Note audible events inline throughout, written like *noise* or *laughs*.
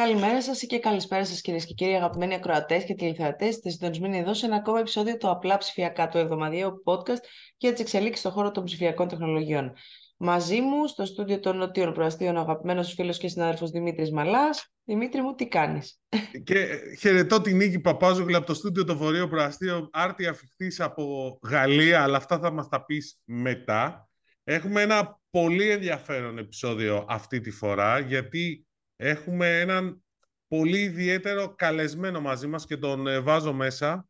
Καλημέρα σας και καλησπέρα σας, κυρίες και κύριοι, αγαπημένοι ακροατές και τηλεθεατές. Είστε συντονισμένοι εδώ σε ένα ακόμα επεισόδιο του Απλά Ψηφιακά, του εβδομαδιαίου podcast για τι εξελίξει στον χώρο των ψηφιακών τεχνολογιών. Μαζί μου, στο στούντιο των Νοτίων Προαστίων, ο αγαπημένος φίλος και συνάδελφος Δημήτρης Μαλάς. Δημήτρη μου, τι κάνεις; Και χαιρετώ την Νίκη Παπάζογλου από το στούντιο των Βορείων Προαστίων, άρτη αφιχτής από Γαλλία, αλλά αυτά θα μας τα πεις μετά. Έχουμε ένα πολύ ενδιαφέρον επεισόδιο αυτή τη φορά, γιατί έχουμε έναν πολύ ιδιαίτερο καλεσμένο μαζί μας και τον ε, βάζω μέσα.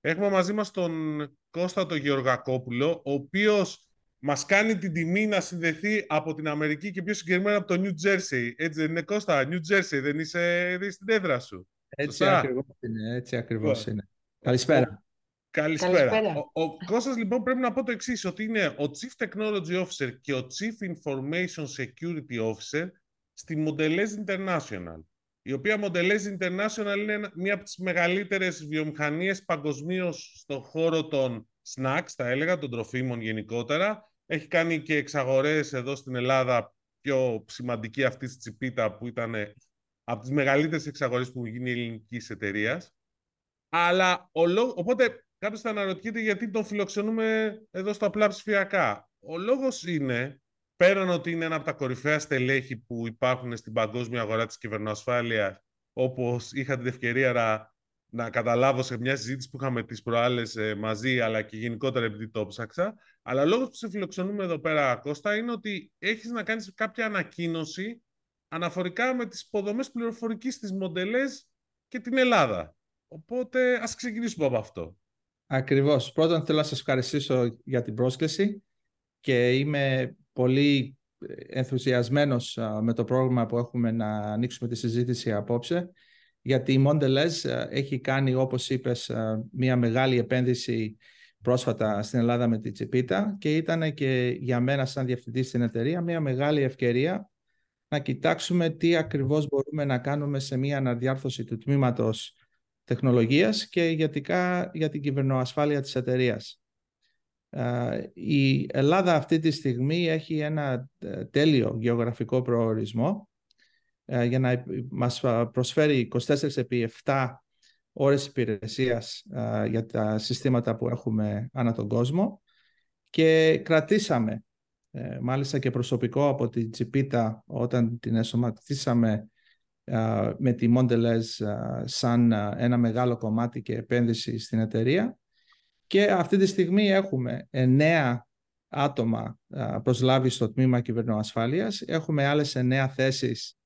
Έχουμε μαζί μας τον Κώστα τον Γεωργακόπουλο, ο οποίος μας κάνει την τιμή να συνδεθεί από την Αμερική και πιο συγκεκριμένα από το New Jersey. Έτσι δεν είναι Κώστα, New Jersey, δεν είσαι στην έδρα σου. Έτσι ακριβώς είναι, έτσι ακριβώς είναι. Καλησπέρα. Καλησπέρα. Ο, ο Κώστας λοιπόν πρέπει να πω το εξής ότι είναι ο Chief Technology Officer και ο Chief Information Security Officer στη Mondelez International. Η οποία Mondelez International είναι μία από τις μεγαλύτερες βιομηχανίες παγκοσμίως στον χώρο των snacks, θα έλεγα, των τροφίμων γενικότερα. Έχει κάνει και εξαγορές εδώ στην Ελλάδα, πιο σημαντική αυτή τη τσιπίτα που ήταν από τις μεγαλύτερες εξαγορές που γίνει η ελληνικής εταιρείας. Αλλά ο οπότε κάποιος θα αναρωτιέται γιατί τον φιλοξενούμε εδώ στο απλά ψηφιακά. Ο λόγος είναι πέραν ότι είναι ένα από τα κορυφαία στελέχη που υπάρχουν στην παγκόσμια αγορά της κυβερνοασφάλειας, όπως είχα την ευκαιρία να, να καταλάβω σε μια συζήτηση που είχαμε τις προάλλες ε, μαζί, αλλά και γενικότερα επειδή το ψάξα. Αλλά ο λόγος που σε φιλοξενούμε εδώ πέρα, Κώστα, είναι ότι έχεις να κάνεις κάποια ανακοίνωση αναφορικά με τις υποδομές πληροφορικής της Μοντελές και την Ελλάδα. Οπότε ας ξεκινήσουμε από αυτό. Ακριβώς. Πρώτον θέλω να σας ευχαριστήσω για την πρόσκληση και είμαι πολύ ενθουσιασμένος με το πρόγραμμα που έχουμε να ανοίξουμε τη συζήτηση απόψε γιατί η Mondelez έχει κάνει όπως είπες μια μεγάλη επένδυση πρόσφατα στην Ελλάδα με τη Τσιπίτα και ήταν και για μένα σαν διευθυντή στην εταιρεία μια μεγάλη ευκαιρία να κοιτάξουμε τι ακριβώς μπορούμε να κάνουμε σε μια αναδιάρθρωση του τμήματος τεχνολογίας και γιατικά για την κυβερνοασφάλεια της εταιρείας. Η Ελλάδα αυτή τη στιγμή έχει ένα ε, τέλειο γεωγραφικό προορισμό. Ε, για να μας προσφέρει 24 επί 7 ώρες υπηρεσίας για τα συστήματα που έχουμε ανά τον κόσμο. Και κρατήσαμε ε, μάλιστα και προσωπικό από την Τσιπίτα όταν την εσωματίσαμε με τη Mondelez σαν ένα μεγάλο κομμάτι και επένδυση στην εταιρεία και αυτή τη στιγμή έχουμε εννέα άτομα προσλάβει στο τμήμα κυβερνοασφάλειας. Έχουμε άλλες εννέα θέσεις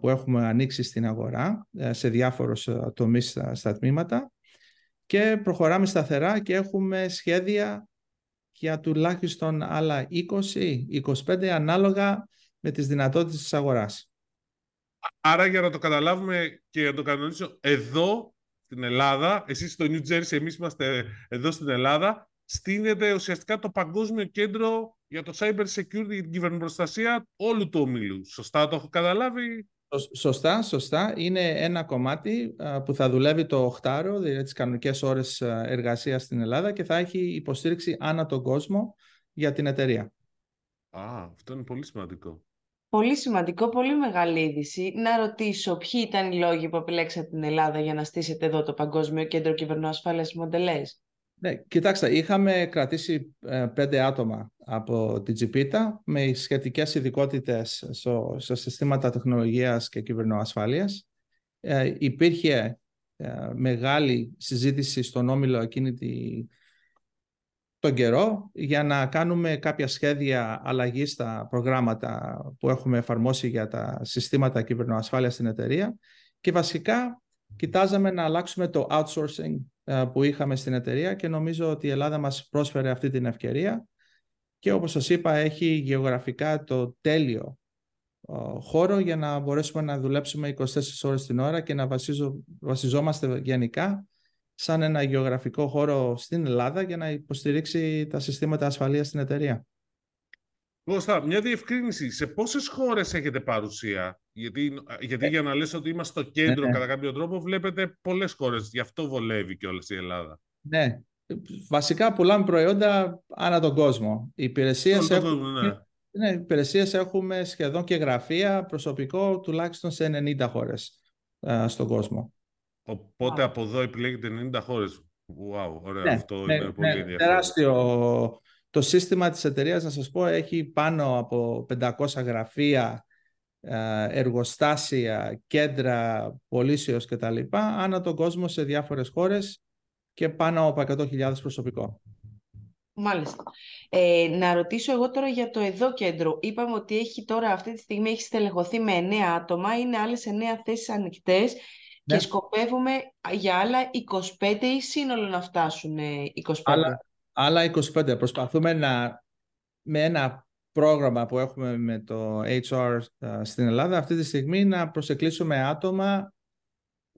που έχουμε ανοίξει στην αγορά σε διάφορους τομείς στα τμήματα και προχωράμε σταθερά και έχουμε σχέδια για τουλάχιστον άλλα 20-25 ανάλογα με τις δυνατότητες της αγοράς. Άρα για να το καταλάβουμε και να το κανονίσω, εδώ στην Ελλάδα, εσείς στο New Jersey, εμείς είμαστε εδώ στην Ελλάδα, στείνεται ουσιαστικά το Παγκόσμιο Κέντρο για το Cyber Security και την κυβερνοπροστασία όλου του ομίλου. Σωστά το έχω καταλάβει; Σωστά, σωστά. Είναι ένα κομμάτι που θα δουλεύει το 8 δηλαδή τις κανονικές ώρες εργασίας στην Ελλάδα και θα έχει υποστήριξη ανά τον κόσμο για την εταιρεία. Α, αυτό είναι πολύ σημαντικό. Πολύ σημαντικό, πολύ μεγάλη είδηση. Να ρωτήσω, ποιοι ήταν οι λόγοι που επιλέξατε την Ελλάδα για να στήσετε εδώ το Παγκόσμιο Κέντρο Κυβερνοασφάλειας Μοντελές. Ναι, κοιτάξτε, είχαμε κρατήσει ε, πέντε άτομα από την Τζιπίτα με σχετικές ειδικότητες στο, στο συστήματα τεχνολογίας και κυβερνοασφάλειας. Ε, υπήρχε ε, μεγάλη συζήτηση στον Όμιλο εκείνη τη, τον καιρό για να κάνουμε κάποια σχέδια αλλαγή στα προγράμματα που έχουμε εφαρμόσει για τα συστήματα κυβερνοασφάλειας στην εταιρεία. Και βασικά κοιτάζαμε να αλλάξουμε το outsourcing ε, που είχαμε στην εταιρεία και νομίζω ότι η Ελλάδα μας πρόσφερε αυτή την ευκαιρία. Και όπως σας είπα έχει γεωγραφικά το τέλειο ε, χώρο για να μπορέσουμε να δουλέψουμε 24 ώρες την ώρα και να βασιζό, βασιζόμαστε γενικά σαν ένα γεωγραφικό χώρο στην Ελλάδα για να υποστηρίξει τα συστήματα ασφαλείας στην εταιρεία. Κώστα, μια διευκρίνηση. Σε πόσες χώρες έχετε παρουσία, γιατί, γιατί ε, για να λες ότι είμαστε στο κέντρο ναι, ναι. κατά κάποιο τρόπο, βλέπετε πολλές χώρες, γι' αυτό βολεύει και όλη η Ελλάδα. Ναι, βασικά πουλάμε προϊόντα ανά τον κόσμο. Οι υπηρεσίες έχουν... ναι. Ναι, υπηρεσίες έχουμε σχεδόν και γραφεία προσωπικό τουλάχιστον σε 90 χώρες στον κόσμο. Οπότε από εδώ επιλέγετε 90 χώρες. Wow, ωραία, ναι, αυτό ναι, είναι ναι, πολύ ενδιαφέρον. Τεράστιο. Το σύστημα της εταιρείας, να σας πω, έχει πάνω από 500 γραφεία, εργοστάσια, κέντρα πωλήσεως κτλ. Ανά τον κόσμο σε διάφορες χώρες και πάνω από 100.000 προσωπικό. Μάλιστα. Ε, να ρωτήσω εγώ τώρα για το εδώ κέντρο. Είπαμε ότι έχει τώρα αυτή τη στιγμή έχει στελεχωθεί με 9 άτομα, είναι άλλες 9 θέσεις ανοιχτές και ναι. σκοπεύουμε για άλλα 25 ή σύνολο να φτάσουν 25. Άλλα, άλλα 25. Προσπαθούμε να με ένα πρόγραμμα που έχουμε με το HR στην Ελλάδα αυτή τη στιγμή να προσεκλήσουμε άτομα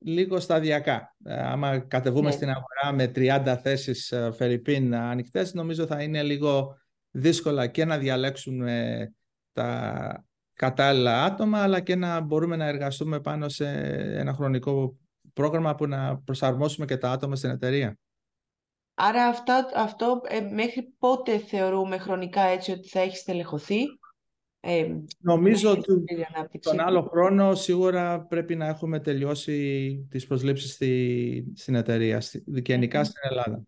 λίγο σταδιακά. Ε, άμα κατεβούμε ναι. στην αγορά με 30 θέσεις ε, Φερρυπίν ανοιχτές, νομίζω θα είναι λίγο δύσκολα και να διαλέξουμε τα κατάλληλα άτομα, αλλά και να μπορούμε να εργαστούμε πάνω σε ένα χρονικό πρόγραμμα που να προσαρμόσουμε και τα άτομα στην εταιρεία. Άρα αυτά, αυτό ε, μέχρι πότε θεωρούμε χρονικά έτσι ότι θα έχει στελεχωθεί; Ε, Νομίζω ότι τον άλλο χρόνο σίγουρα πρέπει να έχουμε τελειώσει τις προσλήψεις στη, στην εταιρεία, δικαιανικά στην Ελλάδα.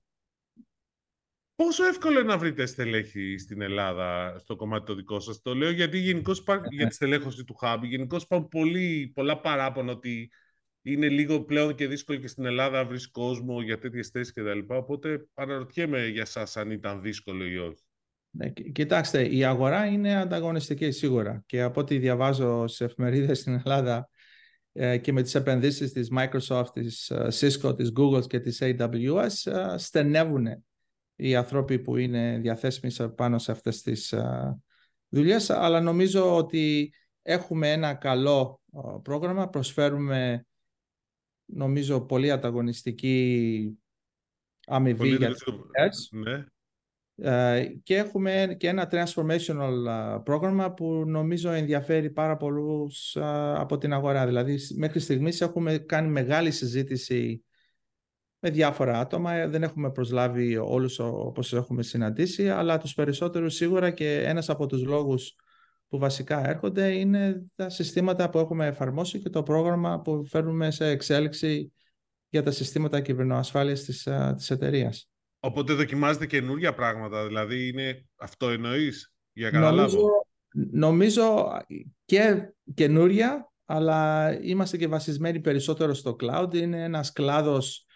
Πόσο εύκολο είναι να βρείτε στελέχη στην Ελλάδα στο κομμάτι το δικό σας; Το λέω γιατί γενικώς υπάρχει για τη στελέχωση του Hub. Γενικώς υπάρχουν πολύ, πολλά παράπονα ότι είναι λίγο πλέον και δύσκολο και στην Ελλάδα να βρεις κόσμο για τέτοιες θέσεις κτλ. Οπότε αναρωτιέμαι για εσά αν ήταν δύσκολο ή όχι. Ναι, κοιτάξτε, η αγορά είναι ανταγωνιστική σίγουρα και από ό,τι διαβάζω σε εφημερίδες στην Ελλάδα ε, και με τις επενδύσεις της Microsoft, της ε, Cisco, της Google και της AWS ε, στενεύουν οι άνθρωποι που είναι διαθέσιμοι πάνω σε αυτές τις δουλειές αλλά νομίζω ότι έχουμε ένα καλό πρόγραμμα, προσφέρουμε νομίζω πολύ ανταγωνιστική αμοιβή για τις ναι. Ε, και έχουμε και ένα transformational πρόγραμμα που νομίζω ενδιαφέρει πάρα πολλούς από την αγορά. Δηλαδή μέχρι στιγμής έχουμε κάνει μεγάλη συζήτηση με διάφορα άτομα. Ε, δεν έχουμε προσλάβει όλους όπως έχουμε συναντήσει, αλλά τους περισσότερους σίγουρα και ένας από τους λόγους που βασικά έρχονται είναι τα συστήματα που έχουμε εφαρμόσει και το πρόγραμμα που φέρνουμε σε εξέλιξη για τα συστήματα κυβερνοασφάλειας της, της εταιρείας. Οπότε δοκιμάζετε καινούργια πράγματα, δηλαδή είναι αυτό εννοείς, για να καταλάβω. Νομίζω, και καινούρια, αλλά είμαστε και βασισμένοι περισσότερο στο cloud. Είναι ένας κλάδος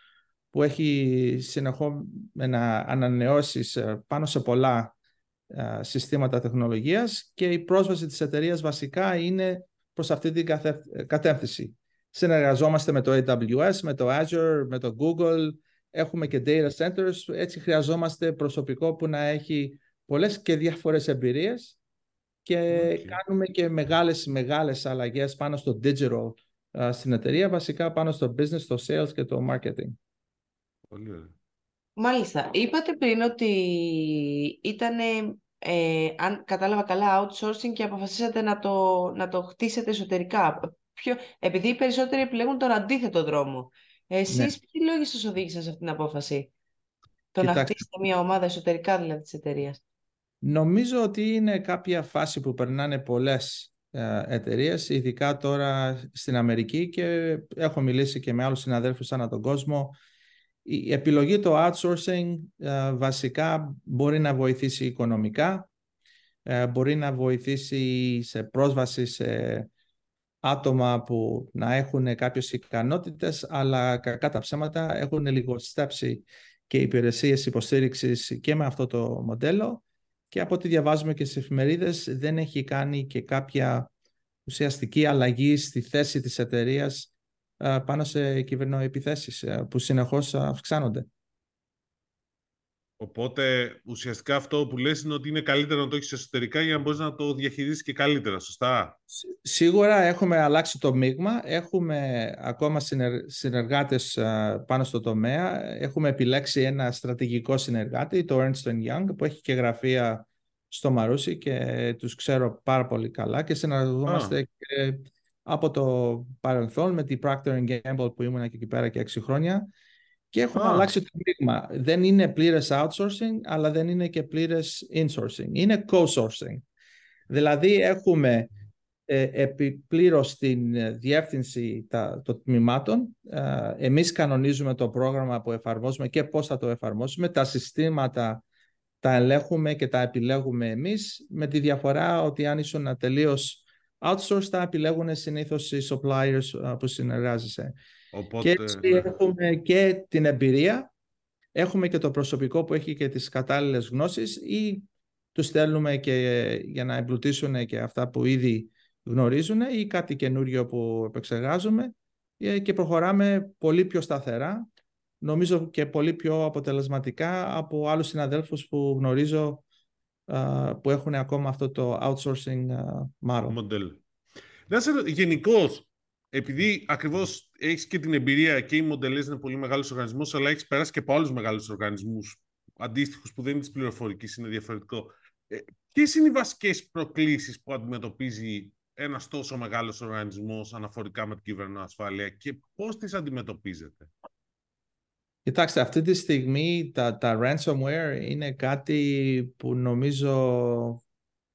που έχει συνεχόμενα ανανεώσεις ε, πάνω σε πολλά ε, συστήματα τεχνολογίας και η πρόσβαση της εταιρείας βασικά είναι προς αυτή την κατεύθυνση. Συνεργαζόμαστε με το AWS, με το Azure, με το Google, έχουμε και data centers, έτσι χρειαζόμαστε προσωπικό που να έχει πολλές και διάφορες εμπειρίες και κάνουμε και μεγάλες, μεγάλες αλλαγές πάνω στο digital στην εταιρεία, βασικά πάνω στο business, στο sales και το marketing. Πολύ ωραία. Μάλιστα. Είπατε πριν ότι ήταν, ε, αν κατάλαβα καλά, outsourcing και αποφασίσατε να το, να το χτίσετε εσωτερικά. Ποιο, επειδή οι περισσότεροι επιλέγουν τον αντίθετο δρόμο. Εσείς ναι. ποιοι λόγοι σας οδήγησαν σε αυτήν την απόφαση, το να χτίσετε μια ομάδα εσωτερικά δηλαδή της εταιρείας. Νομίζω ότι είναι κάποια φάση που περνάνε πολλές ε, εταιρείες, ειδικά τώρα στην Αμερική και έχω μιλήσει και με άλλους συναδέλφους ανά τον κόσμο. Η επιλογή το outsourcing ε, βασικά μπορεί να βοηθήσει οικονομικά, ε, μπορεί να βοηθήσει σε πρόσβαση σε άτομα που να έχουν κάποιες ικανότητες, αλλά κακά τα ψέματα έχουν λιγοστέψει και υπηρεσίες υποστήριξης και με αυτό το μοντέλο. Και από ό,τι διαβάζουμε και στις εφημερίδες δεν έχει κάνει και κάποια ουσιαστική αλλαγή στη θέση της εταιρείας πάνω σε κυβερνοεπιθέσεις που συνεχώς αυξάνονται. Οπότε ουσιαστικά αυτό που λες είναι ότι είναι καλύτερο να το έχεις εσωτερικά για να μπορείς να το διαχειρίσεις και καλύτερα, σωστά; Σίγουρα έχουμε αλλάξει το μείγμα, έχουμε ακόμα συνεργάτες πάνω στο τομέα, έχουμε επιλέξει ένα στρατηγικό συνεργάτη, το Ernst Young, που έχει και γραφεία στο Μαρούσι και τους ξέρω πάρα πολύ καλά και συνεργαζόμαστε και από το παρελθόν με την Procter Gamble που ήμουν και εκεί πέρα και έξι χρόνια και έχουμε αλλάξει το μείγμα. Δεν είναι πλήρες outsourcing, αλλά δεν είναι και πλήρες insourcing. Είναι co-sourcing. Δηλαδή έχουμε ε, επιπλήρως την διεύθυνση τα, των τμήματων. Ε, εμείς κανονίζουμε το πρόγραμμα που εφαρμόζουμε και πώς θα το εφαρμόσουμε. Τα συστήματα τα ελέγχουμε και τα επιλέγουμε εμείς με τη διαφορά ότι αν ήσουν τελείως outsourced τα επιλέγουν συνήθως οι suppliers που συνεργάζεσαι. Οπότε, και έτσι ναι. έχουμε και την εμπειρία, έχουμε και το προσωπικό που έχει και τις κατάλληλες γνώσεις ή τους στέλνουμε και για να εμπλουτίσουν και αυτά που ήδη γνωρίζουν ή κάτι καινούριο που επεξεργάζουμε ε, και προχωράμε πολύ πιο σταθερά, νομίζω και πολύ πιο αποτελεσματικά από άλλους συναδέλφους που γνωρίζω που έχουν ακόμα αυτό το outsourcing model. Γενικώς, επειδή ακριβώς έχεις και την εμπειρία και οι μοντελές είναι πολύ μεγάλος οργανισμός, αλλά έχεις περάσει και από άλλους μεγάλους οργανισμούς αντίστοιχους που δεν είναι της πληροφορικής, είναι διαφορετικό. Ε, Ποιες είναι οι βασικές προκλήσεις που αντιμετωπίζει ένας τόσο μεγάλος οργανισμός αναφορικά με την κυβερνοασφάλεια και πώς τις αντιμετωπίζετε; Κοιτάξτε, αυτή τη στιγμή τα, τα ransomware είναι κάτι που νομίζω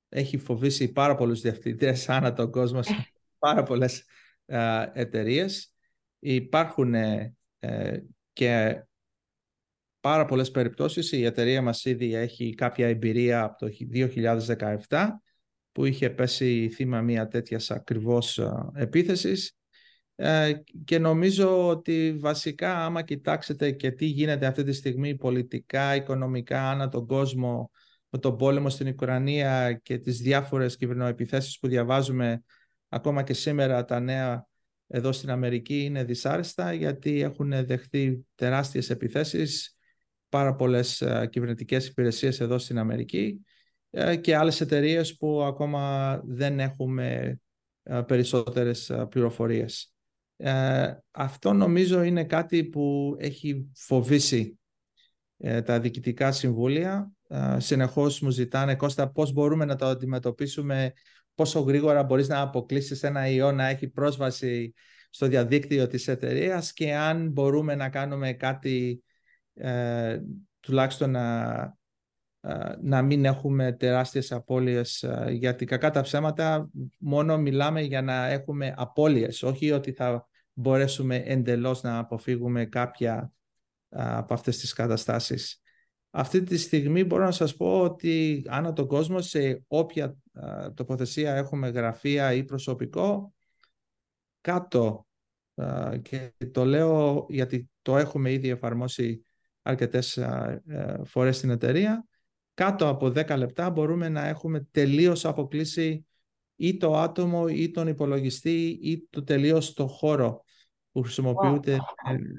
έχει φοβήσει πάρα πολλούς διευθυντές ανά τον κόσμο σε πάρα πολλές ε, εταιρείες. Υπάρχουν ε, και πάρα πολλές περιπτώσεις. Η εταιρεία μας ήδη έχει κάποια εμπειρία από το 2017 που είχε πέσει θύμα μια τέτοιας ακριβώς επίθεσης ε, και νομίζω ότι βασικά άμα κοιτάξετε και τι γίνεται αυτή τη στιγμή πολιτικά, οικονομικά, ανά τον κόσμο με τον πόλεμο στην Ουκρανία και τις διάφορες κυβερνοεπιθέσεις που διαβάζουμε ακόμα και σήμερα τα νέα εδώ στην Αμερική είναι δυσάρεστα γιατί έχουν δεχτεί τεράστιες επιθέσεις πάρα πολλές ε, κυβερνητικές υπηρεσίες εδώ στην Αμερική ε, και άλλες εταιρείες που ακόμα δεν έχουμε περισσότερες πληροφορίες. Ε, αυτό νομίζω είναι κάτι που έχει φοβήσει ε, τα διοικητικά συμβούλια. Ε, συνεχώς μου ζητάνε, Κώστα, πώς μπορούμε να το αντιμετωπίσουμε, πόσο γρήγορα μπορείς να αποκλείσεις ένα ιό να έχει πρόσβαση στο διαδίκτυο της εταιρείας και αν μπορούμε να κάνουμε κάτι ε, τουλάχιστον να, να μην έχουμε τεράστιες απώλειες γιατί κακά τα ψέματα μόνο μιλάμε για να έχουμε απώλειες όχι ότι θα μπορέσουμε εντελώς να αποφύγουμε κάποια από αυτές τις καταστάσεις. Αυτή τη στιγμή μπορώ να σας πω ότι ανά τον κόσμο σε όποια τοποθεσία έχουμε γραφεία ή προσωπικό κάτω και το λέω γιατί το έχουμε ήδη εφαρμόσει αρκετές φορές στην εταιρεία κάτω από 10 λεπτά μπορούμε να έχουμε τελείως αποκλείσει ή το άτομο ή τον υπολογιστή ή το τελείως το χώρο που χρησιμοποιούνται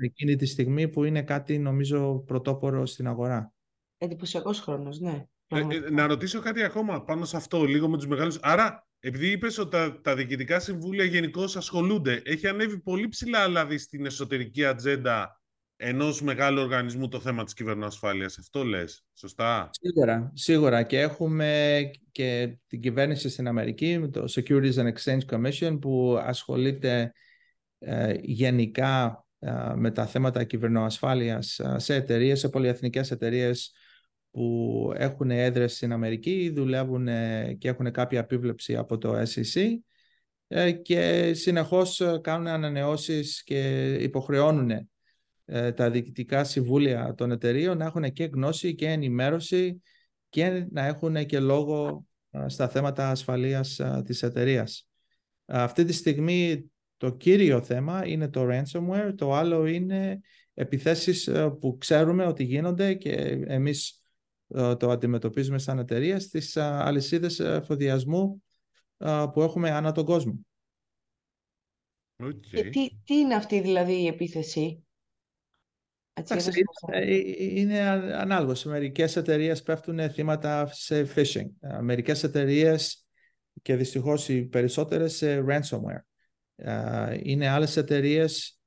εκείνη τη στιγμή που είναι κάτι νομίζω πρωτόπορο στην αγορά. Εντυπωσιακός χρόνος, ναι. Ε, ε, να ρωτήσω κάτι ακόμα πάνω σε αυτό, λίγο με τους μεγάλους. Άρα, επειδή είπες ότι τα, τα διοικητικά συμβούλια γενικώ ασχολούνται, έχει ανέβει πολύ ψηλά δηλαδή στην εσωτερική ατζέντα ενός μεγάλου οργανισμού το θέμα της κυβερνοασφάλειας. Αυτό λες, σωστά; Σίγουρα, σίγουρα. Και έχουμε και την κυβέρνηση στην Αμερική, το Securities and Exchange Commission, που ασχολείται ε, γενικά ε, με τα θέματα κυβερνοασφάλειας ε, σε εταιρείες, σε πολυεθνικές εταιρείες που έχουν έδρες στην Αμερική, δουλεύουν και έχουν κάποια επίβλεψη από το SEC και συνεχώς κάνουν ανανεώσεις και υποχρεώνουν τα διοικητικά συμβούλια των εταιρείων να έχουν και γνώση και ενημέρωση και να έχουν και λόγο στα θέματα ασφαλείας της εταιρείας. Αυτή τη στιγμή το κύριο θέμα είναι το ransomware, το άλλο είναι επιθέσεις ε, που ξέρουμε ότι γίνονται και εμείς ε, το αντιμετωπίζουμε σαν εταιρεία στις ε, αλυσίδες εφοδιασμού που έχουμε ανά τον κόσμο. Okay. Και τι, τι είναι αυτή δηλαδή η επίθεση; είναι ανάλογος. Μερικές εταιρείες πέφτουν θύματα σε phishing. Μερικές εταιρείες και δυστυχώς οι περισσότερες σε ransomware. Είναι άλλες εταιρείες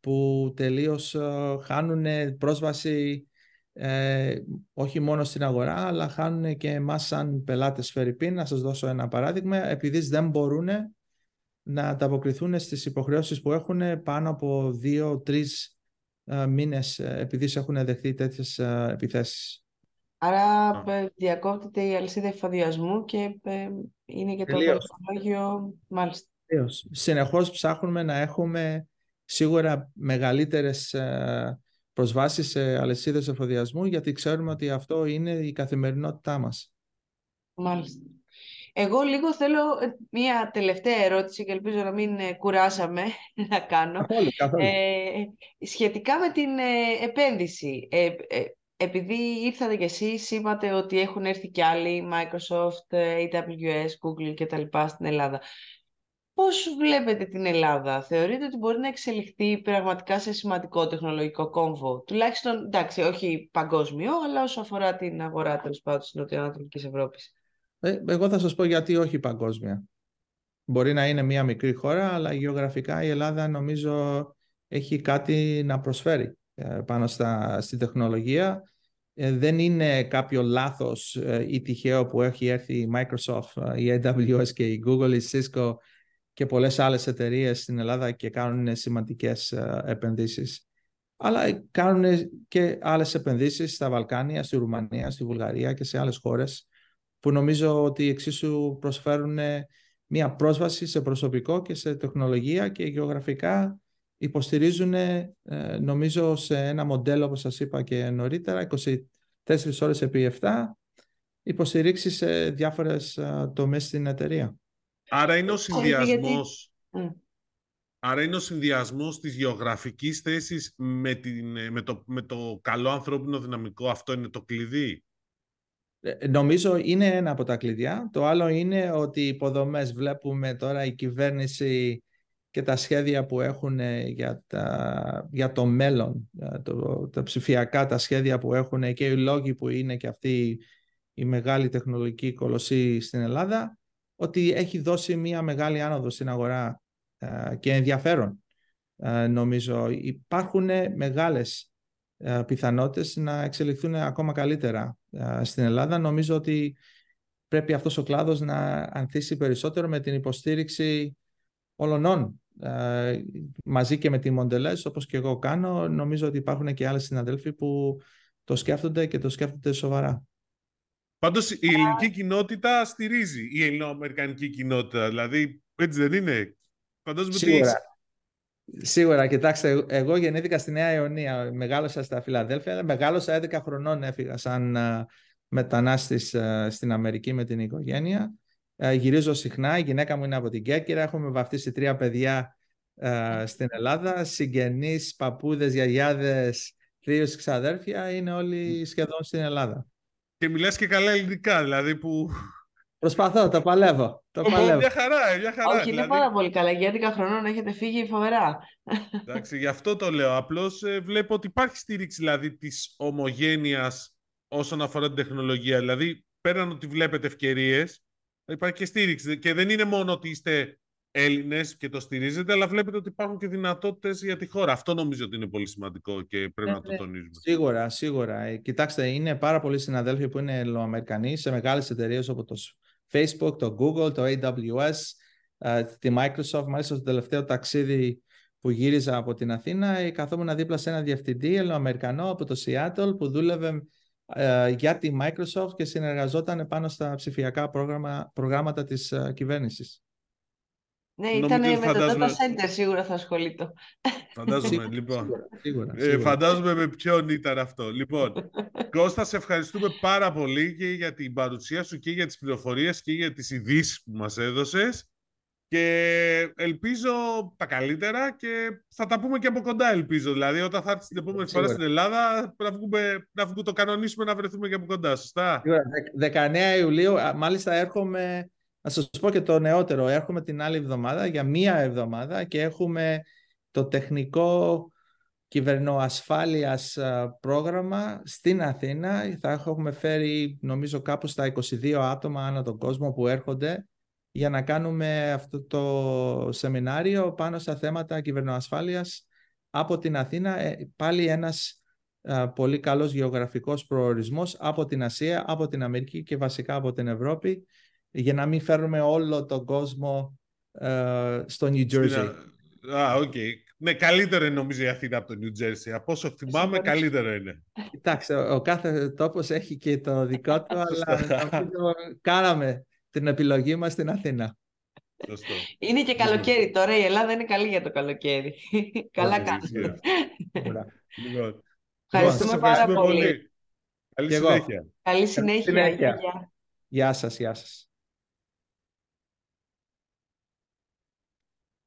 που τελείως χάνουν πρόσβαση ε, όχι μόνο στην αγορά, αλλά χάνουν και εμάς σαν πελάτες Φερρυπίν. Να σας δώσω ένα παράδειγμα. Επειδή δεν μπορούν να ανταποκριθούν στις υποχρεώσεις που έχουν πάνω από δύο-τρεις μήνες επειδή έχουν δεχτεί τέτοιες επιθέσεις. Άρα διακόπτεται η αλυσίδα εφοδιασμού και είναι και το περιβαλλόγιο μάλιστα. Συνεχώς ψάχνουμε να έχουμε σίγουρα μεγαλύτερες ε, προσβάσεις σε αλυσίδες εφοδιασμού γιατί ξέρουμε ότι αυτό είναι η καθημερινότητά μας. Μάλιστα. Εγώ λίγο θέλω ε, μία τελευταία ερώτηση και ελπίζω να μην ε, κουράσαμε *laughs* να κάνω. Καθόλου, καθόλου. σχετικά με την επένδυση επειδή ήρθατε κι εσείς, είπατε ότι έχουν έρθει κι άλλοι, Microsoft, AWS, Google κτλ. στην Ελλάδα. Πώς βλέπετε την Ελλάδα, θεωρείτε ότι μπορεί να εξελιχθεί πραγματικά σε σημαντικό τεχνολογικό κόμβο, τουλάχιστον, εντάξει, όχι παγκόσμιο, αλλά όσο αφορά την αγορά τέλος πάντων της Νοτιοανατολικής Ευρώπης. Ε, εγώ θα σας πω γιατί όχι παγκόσμια. Μπορεί να είναι μια μικρή χώρα, αλλά γεωγραφικά η Ελλάδα νομίζω έχει κάτι να προσφέρει ε, πάνω στα, στη τεχνολογία ε, δεν είναι κάποιο λάθος ε, ή τυχαίο που έχει έρθει η Microsoft, η AWS και η Google, η Cisco και πολλές άλλες εταιρείες στην Ελλάδα και κάνουν σημαντικές ε, επενδύσεις. Αλλά κάνουν και άλλες επενδύσεις στα Βαλκάνια, στη Ρουμανία, στη Βουλγαρία και σε άλλες χώρες που νομίζω ότι εξίσου προσφέρουν μια πρόσβαση σε προσωπικό και σε τεχνολογία και γεωγραφικά υποστηρίζουν, ε, νομίζω, σε ένα μοντέλο, όπως σας είπα και νωρίτερα, 24 ώρες επί 7, υποστηρίξεις σε διάφορες ε, τομές στην εταιρεία. Άρα είναι ο συνδυασμός... Άρα είναι ο συνδυασμός της γεωγραφικής θέσης με, την, με, το, με το καλό ανθρώπινο δυναμικό. Αυτό είναι το κλειδί. Ε, νομίζω είναι ένα από τα κλειδιά. Το άλλο είναι ότι οι υποδομές βλέπουμε τώρα η κυβέρνηση και τα σχέδια που έχουν για, τα, για το μέλλον, το, τα ψηφιακά, τα σχέδια που έχουν και οι λόγοι που είναι και αυτή η μεγάλη τεχνολογική κολοσσή στην Ελλάδα, ότι έχει δώσει μια μεγάλη άνοδο στην αγορά και ενδιαφέρον. Νομίζω υπάρχουν μεγάλες πιθανότητες να εξελιχθούν ακόμα καλύτερα στην Ελλάδα. Νομίζω ότι πρέπει αυτός ο κλάδος να ανθίσει περισσότερο με την υποστήριξη όλων ε, μαζί και με τη Μοντελές, όπως και εγώ κάνω, νομίζω ότι υπάρχουν και άλλοι συναδέλφοι που το σκέφτονται και το σκέφτονται σοβαρά. Πάντως η ελληνική κοινότητα στηρίζει η ελληνοαμερικανική κοινότητα, δηλαδή έτσι δεν είναι; Φαντάζομαι Σίγουρα. Σίγουρα, κοιτάξτε, εγώ γεννήθηκα στη Νέα Ιωνία, μεγάλωσα στα Φιλαδέλφια, μεγάλωσα 11 χρονών. Έφυγα σαν uh, μετανάστης uh, στην Αμερική με την οικογένεια. Ε, γυρίζω συχνά, η γυναίκα μου είναι από την Κέρκυρα, έχουμε βαφτίσει τρία παιδιά ε, στην Ελλάδα, συγγενείς, παππούδες, γιαγιάδες, θείους ξαδέρφια, είναι όλοι σχεδόν στην Ελλάδα. Και μιλάς και καλά ελληνικά, δηλαδή που... Προσπαθώ, το παλεύω. Το παλεύω. Μια χαρά, μια χαρά. Όχι, είναι δηλαδή. πάρα πολύ καλά. Για 11 χρονών έχετε φύγει φοβερά. Εντάξει, γι' αυτό το λέω. Απλώς ε, βλέπω ότι υπάρχει στήριξη δηλαδή, της ομογένειας όσον αφορά την τεχνολογία. Δηλαδή, πέραν ότι βλέπετε ευκαιρίες, υπάρχει και στήριξη. Και δεν είναι μόνο ότι είστε Έλληνες και το στηρίζετε, αλλά βλέπετε ότι υπάρχουν και δυνατότητες για τη χώρα. Αυτό νομίζω ότι είναι πολύ σημαντικό και πρέπει να το ναι, ναι. τονίζουμε. Σίγουρα, σίγουρα. Ε, κοιτάξτε, είναι πάρα πολλοί συναδέλφοι που είναι Ελλοαμερικανοί σε μεγάλες εταιρείες όπως το Facebook, το Google, το AWS, ε, τη Microsoft. Μάλιστα, στο τελευταίο ταξίδι που γύριζα από την Αθήνα, ε, καθόμουν δίπλα σε ένα διευθυντή Ελλοαμερικανό από το Seattle που δούλευε ε, για τη Microsoft και συνεργαζόταν πάνω στα ψηφιακά πρόγραμμα, προγράμματα της uh, κυβέρνησης. Ναι, ήταν με φαντάζομαι... το data center σίγουρα θα ασχολείται. Φαντάζομαι, λοιπόν. Σίγουρα, ε, σίγουρα, φαντάζομαι με ποιον ήταν αυτό. Λοιπόν, Κώστα, σε ευχαριστούμε πάρα πολύ και για την παρουσία σου και για τις πληροφορίες και για τις ειδήσεις που μας έδωσες. Και ελπίζω τα καλύτερα και θα τα πούμε και από κοντά, ελπίζω. Δηλαδή, όταν θα έρθει την επόμενη φορά στην Ελλάδα, να, βγούμε, να βγούμε, το κανονίσουμε να βρεθούμε και από κοντά. Σωστά; 19 Ιουλίου, μάλιστα έρχομαι, να σας πω και το νεότερο, έρχομαι την άλλη εβδομάδα, για μία εβδομάδα και έχουμε το τεχνικό κυβερνοασφάλειας πρόγραμμα στην Αθήνα. Θα έχουμε φέρει, νομίζω, κάπου στα 22 άτομα ανά τον κόσμο που έρχονται για να κάνουμε αυτό το σεμινάριο πάνω στα θέματα κυβερνοασφάλειας από την Αθήνα. Ε, πάλι ένας πολύ καλός γεωγραφικός προορισμός από την Ασία, από την Αμερική και βασικά από την Ευρώπη για να μην φέρουμε όλο τον κόσμο στο New Jersey. Α, οκ. Ναι, καλύτερο είναι νομίζω η Αθήνα από το New Jersey. Από όσο θυμάμαι, καλύτερο είναι. Κοιτάξτε, ο κάθε τόπος έχει και το δικό του, *laughs* αλλά κάναμε την επιλογή μας στην Αθήνα. Είναι και καλοκαίρι τώρα. Η Ελλάδα είναι καλή για το καλοκαίρι. Καλά κάνετε. Λοιπόν, Ευχαριστούμε πάρα πολύ. Καλή συνέχεια. Καλή συνέχεια. Γεια σας, γεια σας.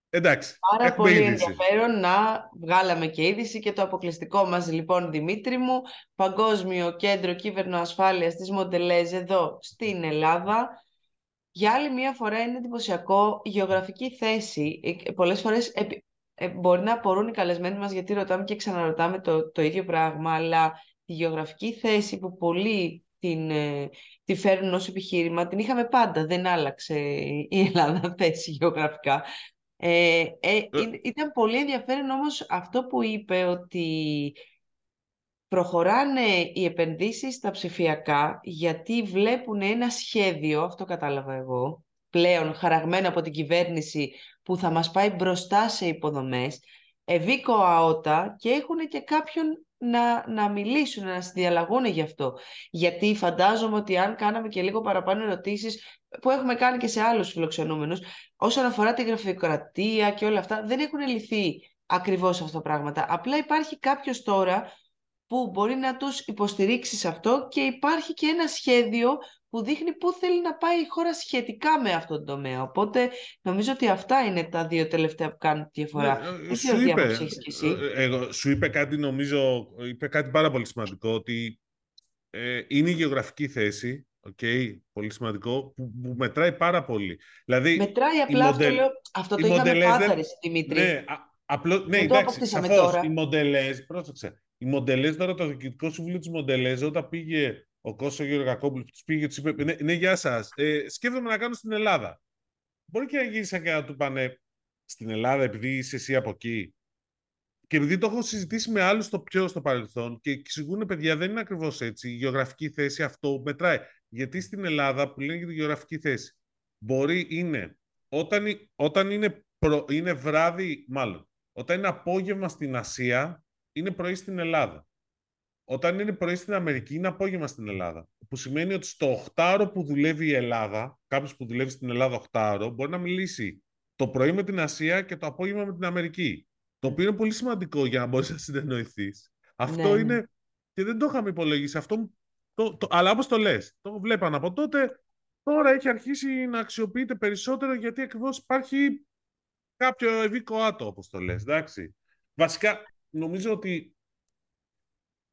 Εντάξει, Πάρα πολύ ενδιαφέρον να βγάλαμε και είδηση και το αποκλειστικό μας λοιπόν Δημήτρη μου, Παγκόσμιο Κέντρο Κύβερνο Ασφάλειας της Μοντελέζ εδώ στην Ελλάδα. Για άλλη μία φορά είναι εντυπωσιακό η γεωγραφική θέση. Ε, πολλές φορές ε, μπορεί να απορούν οι καλεσμένοι μας γιατί ρωτάμε και ξαναρωτάμε το, το ίδιο πράγμα, αλλά η γεωγραφική θέση που πολλοί την, ε, τη φέρνουν ως επιχείρημα, την είχαμε πάντα, δεν άλλαξε η Ελλάδα θέση γεωγραφικά. Ε, ε, ήταν πολύ ενδιαφέρον όμως αυτό που είπε ότι προχωράνε οι επενδύσεις στα ψηφιακά γιατί βλέπουν ένα σχέδιο, αυτό κατάλαβα εγώ, πλέον χαραγμένο από την κυβέρνηση που θα μας πάει μπροστά σε υποδομές, ευήκο αότα και έχουν και κάποιον να, να μιλήσουν, να συνδιαλλαγούν γι' αυτό. Γιατί φαντάζομαι ότι αν κάναμε και λίγο παραπάνω ερωτήσεις, που έχουμε κάνει και σε άλλους φιλοξενούμενους, όσον αφορά τη γραφειοκρατία και όλα αυτά, δεν έχουν λυθεί ακριβώς αυτά τα πράγματα. Απλά υπάρχει κάποιος τώρα που μπορεί να τους υποστηρίξει σε αυτό και υπάρχει και ένα σχέδιο που δείχνει πού θέλει να πάει η χώρα σχετικά με αυτόν τον τομέα. Οπότε νομίζω ότι αυτά είναι τα δύο τελευταία που κάνουν τη διαφορά. Ναι, σου, είπε, εσύ; Ε, εγώ, σου είπε κάτι νομίζω, είπε κάτι πάρα πολύ σημαντικό, ότι ε, είναι η γεωγραφική θέση, okay, πολύ σημαντικό, που, που, μετράει πάρα πολύ. Δηλαδή, μετράει απλά αυτό, λέω, αυτό το είχαμε πάντα, Δημήτρη. Ναι, απλό, ναι εντάξει, σαφώς, οι μοντελές, πρόσεξε, οι μοντελές τώρα, το Διοικητικό Συμβούλιο της Μοντελές, όταν πήγε ο Κώσο Γεωργακόπουλο που τους πήγε και τους είπε: ναι, ναι, γεια σας. Ε, σκέφτομαι να κάνω στην Ελλάδα. Μπορεί και να γύρισα και να του πάνε στην Ελλάδα επειδή είσαι εσύ από εκεί. Και επειδή το έχω συζητήσει με άλλους το πιο στο παρελθόν και εξηγούν, παιδιά, δεν είναι ακριβώς έτσι. Η γεωγραφική θέση αυτό μετράει. Γιατί στην Ελλάδα, που λένε για τη γεωγραφική θέση, μπορεί είναι όταν, όταν είναι, προ, είναι βράδυ, μάλλον, όταν είναι απόγευμα στην Ασία, είναι πρωί στην Ελλάδα όταν είναι πρωί στην Αμερική, είναι απόγευμα στην Ελλάδα. Που σημαίνει ότι στο 8 που δουλεύει η Ελλάδα, κάποιος που δουλεύει στην Ελλάδα 8 μπορεί να μιλήσει το πρωί με την Ασία και το απόγευμα με την Αμερική. Το οποίο είναι πολύ σημαντικό για να μπορείς να συνεννοηθείς. Αυτό ναι. είναι. Και δεν το είχαμε υπολογίσει. Αυτό, το, το, αλλά όπως το λες, το βλέπαν από τότε. Τώρα έχει αρχίσει να αξιοποιείται περισσότερο γιατί ακριβώς υπάρχει κάποιο ευήκο άτο, όπως το λες. Βασικά, νομίζω ότι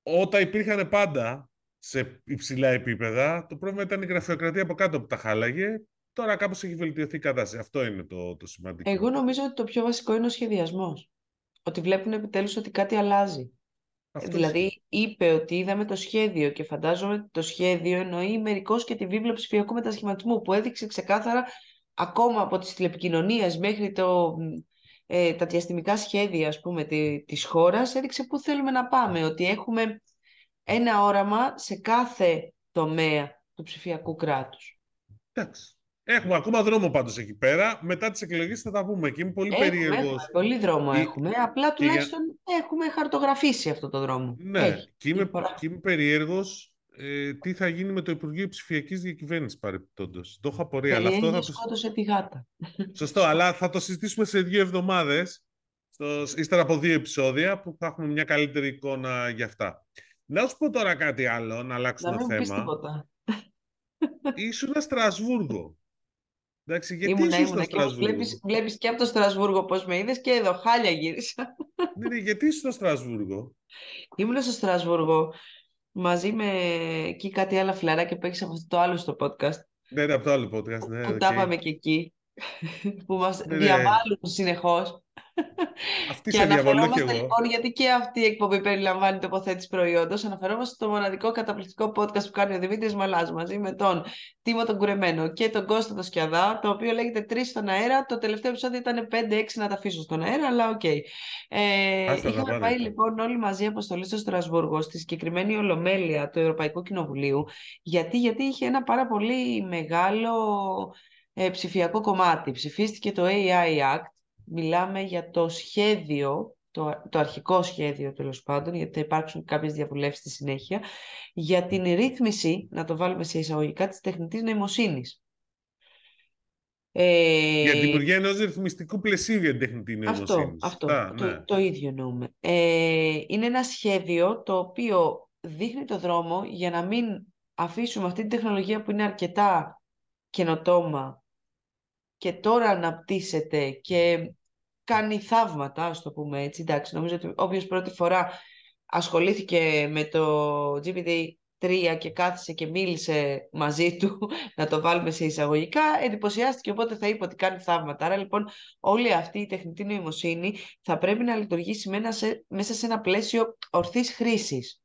όταν υπήρχαν πάντα σε υψηλά επίπεδα, το πρόβλημα ήταν η γραφειοκρατία από κάτω που τα χάλαγε. Τώρα κάπως έχει βελτιωθεί η κατάσταση. Αυτό είναι το, το σημαντικό. Εγώ νομίζω ότι το πιο βασικό είναι ο σχεδιασμός. Ότι βλέπουν επιτέλους ότι κάτι αλλάζει. Αυτό δηλαδή είπε ότι είδαμε το σχέδιο και φαντάζομαι ότι το σχέδιο εννοεί μερικώς και τη βίβλο ψηφιακού μετασχηματισμού που έδειξε ξεκάθαρα ακόμα από τις τηλεπικοινωνίες μέχρι το, ε, τα διαστημικά σχέδια ας πούμε, τη, της χώρας έδειξε πού θέλουμε να πάμε, ότι έχουμε ένα όραμα σε κάθε τομέα του ψηφιακού κράτους. Εντάξει. Έχουμε ακόμα δρόμο πάντως εκεί πέρα. Μετά τις εκλογές θα τα πούμε και είμαι πολύ έχουμε, περίεργος. Έχουμε, πολύ δρόμο έχουμε. Απλά τουλάχιστον έχουμε χαρτογραφήσει αυτό το δρόμο. Ναι, και, είμαι, και είμαι περίεργος ε, τι θα γίνει με το Υπουργείο Ψηφιακής Διακυβέρνησης παρεπιπτόντω. Το έχω απορία. αλλά αυτό θα το... σκότωσε τη γάτα. Σωστό, αλλά θα το συζητήσουμε σε δύο εβδομάδες, ύστερα από δύο επεισόδια, που θα έχουμε μια καλύτερη εικόνα για αυτά. Να σου πω τώρα κάτι άλλο, να αλλάξουμε να θέμα. Τίποτα. Ήσουν Στρασβούργο. Εντάξει, γιατί ήμουνα, ήσουν στο Στρασβούργο; Βλέπεις, βλέπεις και από το Στρασβούργο πώς με είδες και εδώ χάλια γύρισα. *laughs* Ναι, ναι, γιατί ήσουν στο Στρασβούργο; Ήμουν στο Στρασβούργο μαζί με εκεί κάτι άλλα φιλαράκια που έχεις από αυτό το άλλο στο podcast. Ναι, ναι, από το άλλο podcast. Ναι, που okay. τα είπαμε και εκεί. Που μας ναι, ναι. διαβάλλουν συνεχώς. Αυτή και σε διαβολώ και εγώ. Λοιπόν, γιατί και αυτή η εκπομπή περιλαμβάνει τοποθέτηση προϊόντος. Αναφερόμαστε στο μοναδικό καταπληκτικό podcast που κάνει ο Δημήτρης Μαλάς μαζί με τον Τίμο τον Κουρεμένο και τον Κώστα τον Σκιαδά, το οποίο λέγεται τρεις στον αέρα. Το τελευταίο επεισόδιο ήταν 5-6 να τα αφήσω στον αέρα, αλλά OK. Okay. Ε, είχαμε πάει λοιπόν όλοι μαζί αποστολή στο Στρασβούργο, στη συγκεκριμένη ολομέλεια του Ευρωπαϊκού Κοινοβουλίου. Γιατί, γιατί είχε ένα πάρα πολύ μεγάλο ε, ψηφιακό κομμάτι. Ψηφίστηκε το AI Act, μιλάμε για το σχέδιο, το, το αρχικό σχέδιο τέλος πάντων, γιατί θα υπάρξουν κάποιες διαβουλεύσεις στη συνέχεια, για την ρύθμιση, να το βάλουμε σε εισαγωγικά, της τεχνητής νοημοσύνης. Ε, για την δημιουργία ενός ρυθμιστικού πλαισίου για την τεχνητή νοημοσύνης. Αυτό, αυτό το, ναι. το, ίδιο εννοούμε. Ε, είναι ένα σχέδιο το οποίο δείχνει το δρόμο για να μην αφήσουμε αυτή την τεχνολογία που είναι αρκετά καινοτόμα και τώρα αναπτύσσεται και κάνει θαύματα, ας το πούμε έτσι. Εντάξει, νομίζω ότι όποιος πρώτη φορά ασχολήθηκε με το GPT 3 και κάθισε και μίλησε μαζί του, *laughs* να το βάλουμε σε εισαγωγικά, εντυπωσιάστηκε, οπότε θα είπε ότι κάνει θαύματα. Άρα λοιπόν όλη αυτή η τεχνητή νοημοσύνη θα πρέπει να λειτουργήσει μέσα σε ένα πλαίσιο ορθής χρήσης.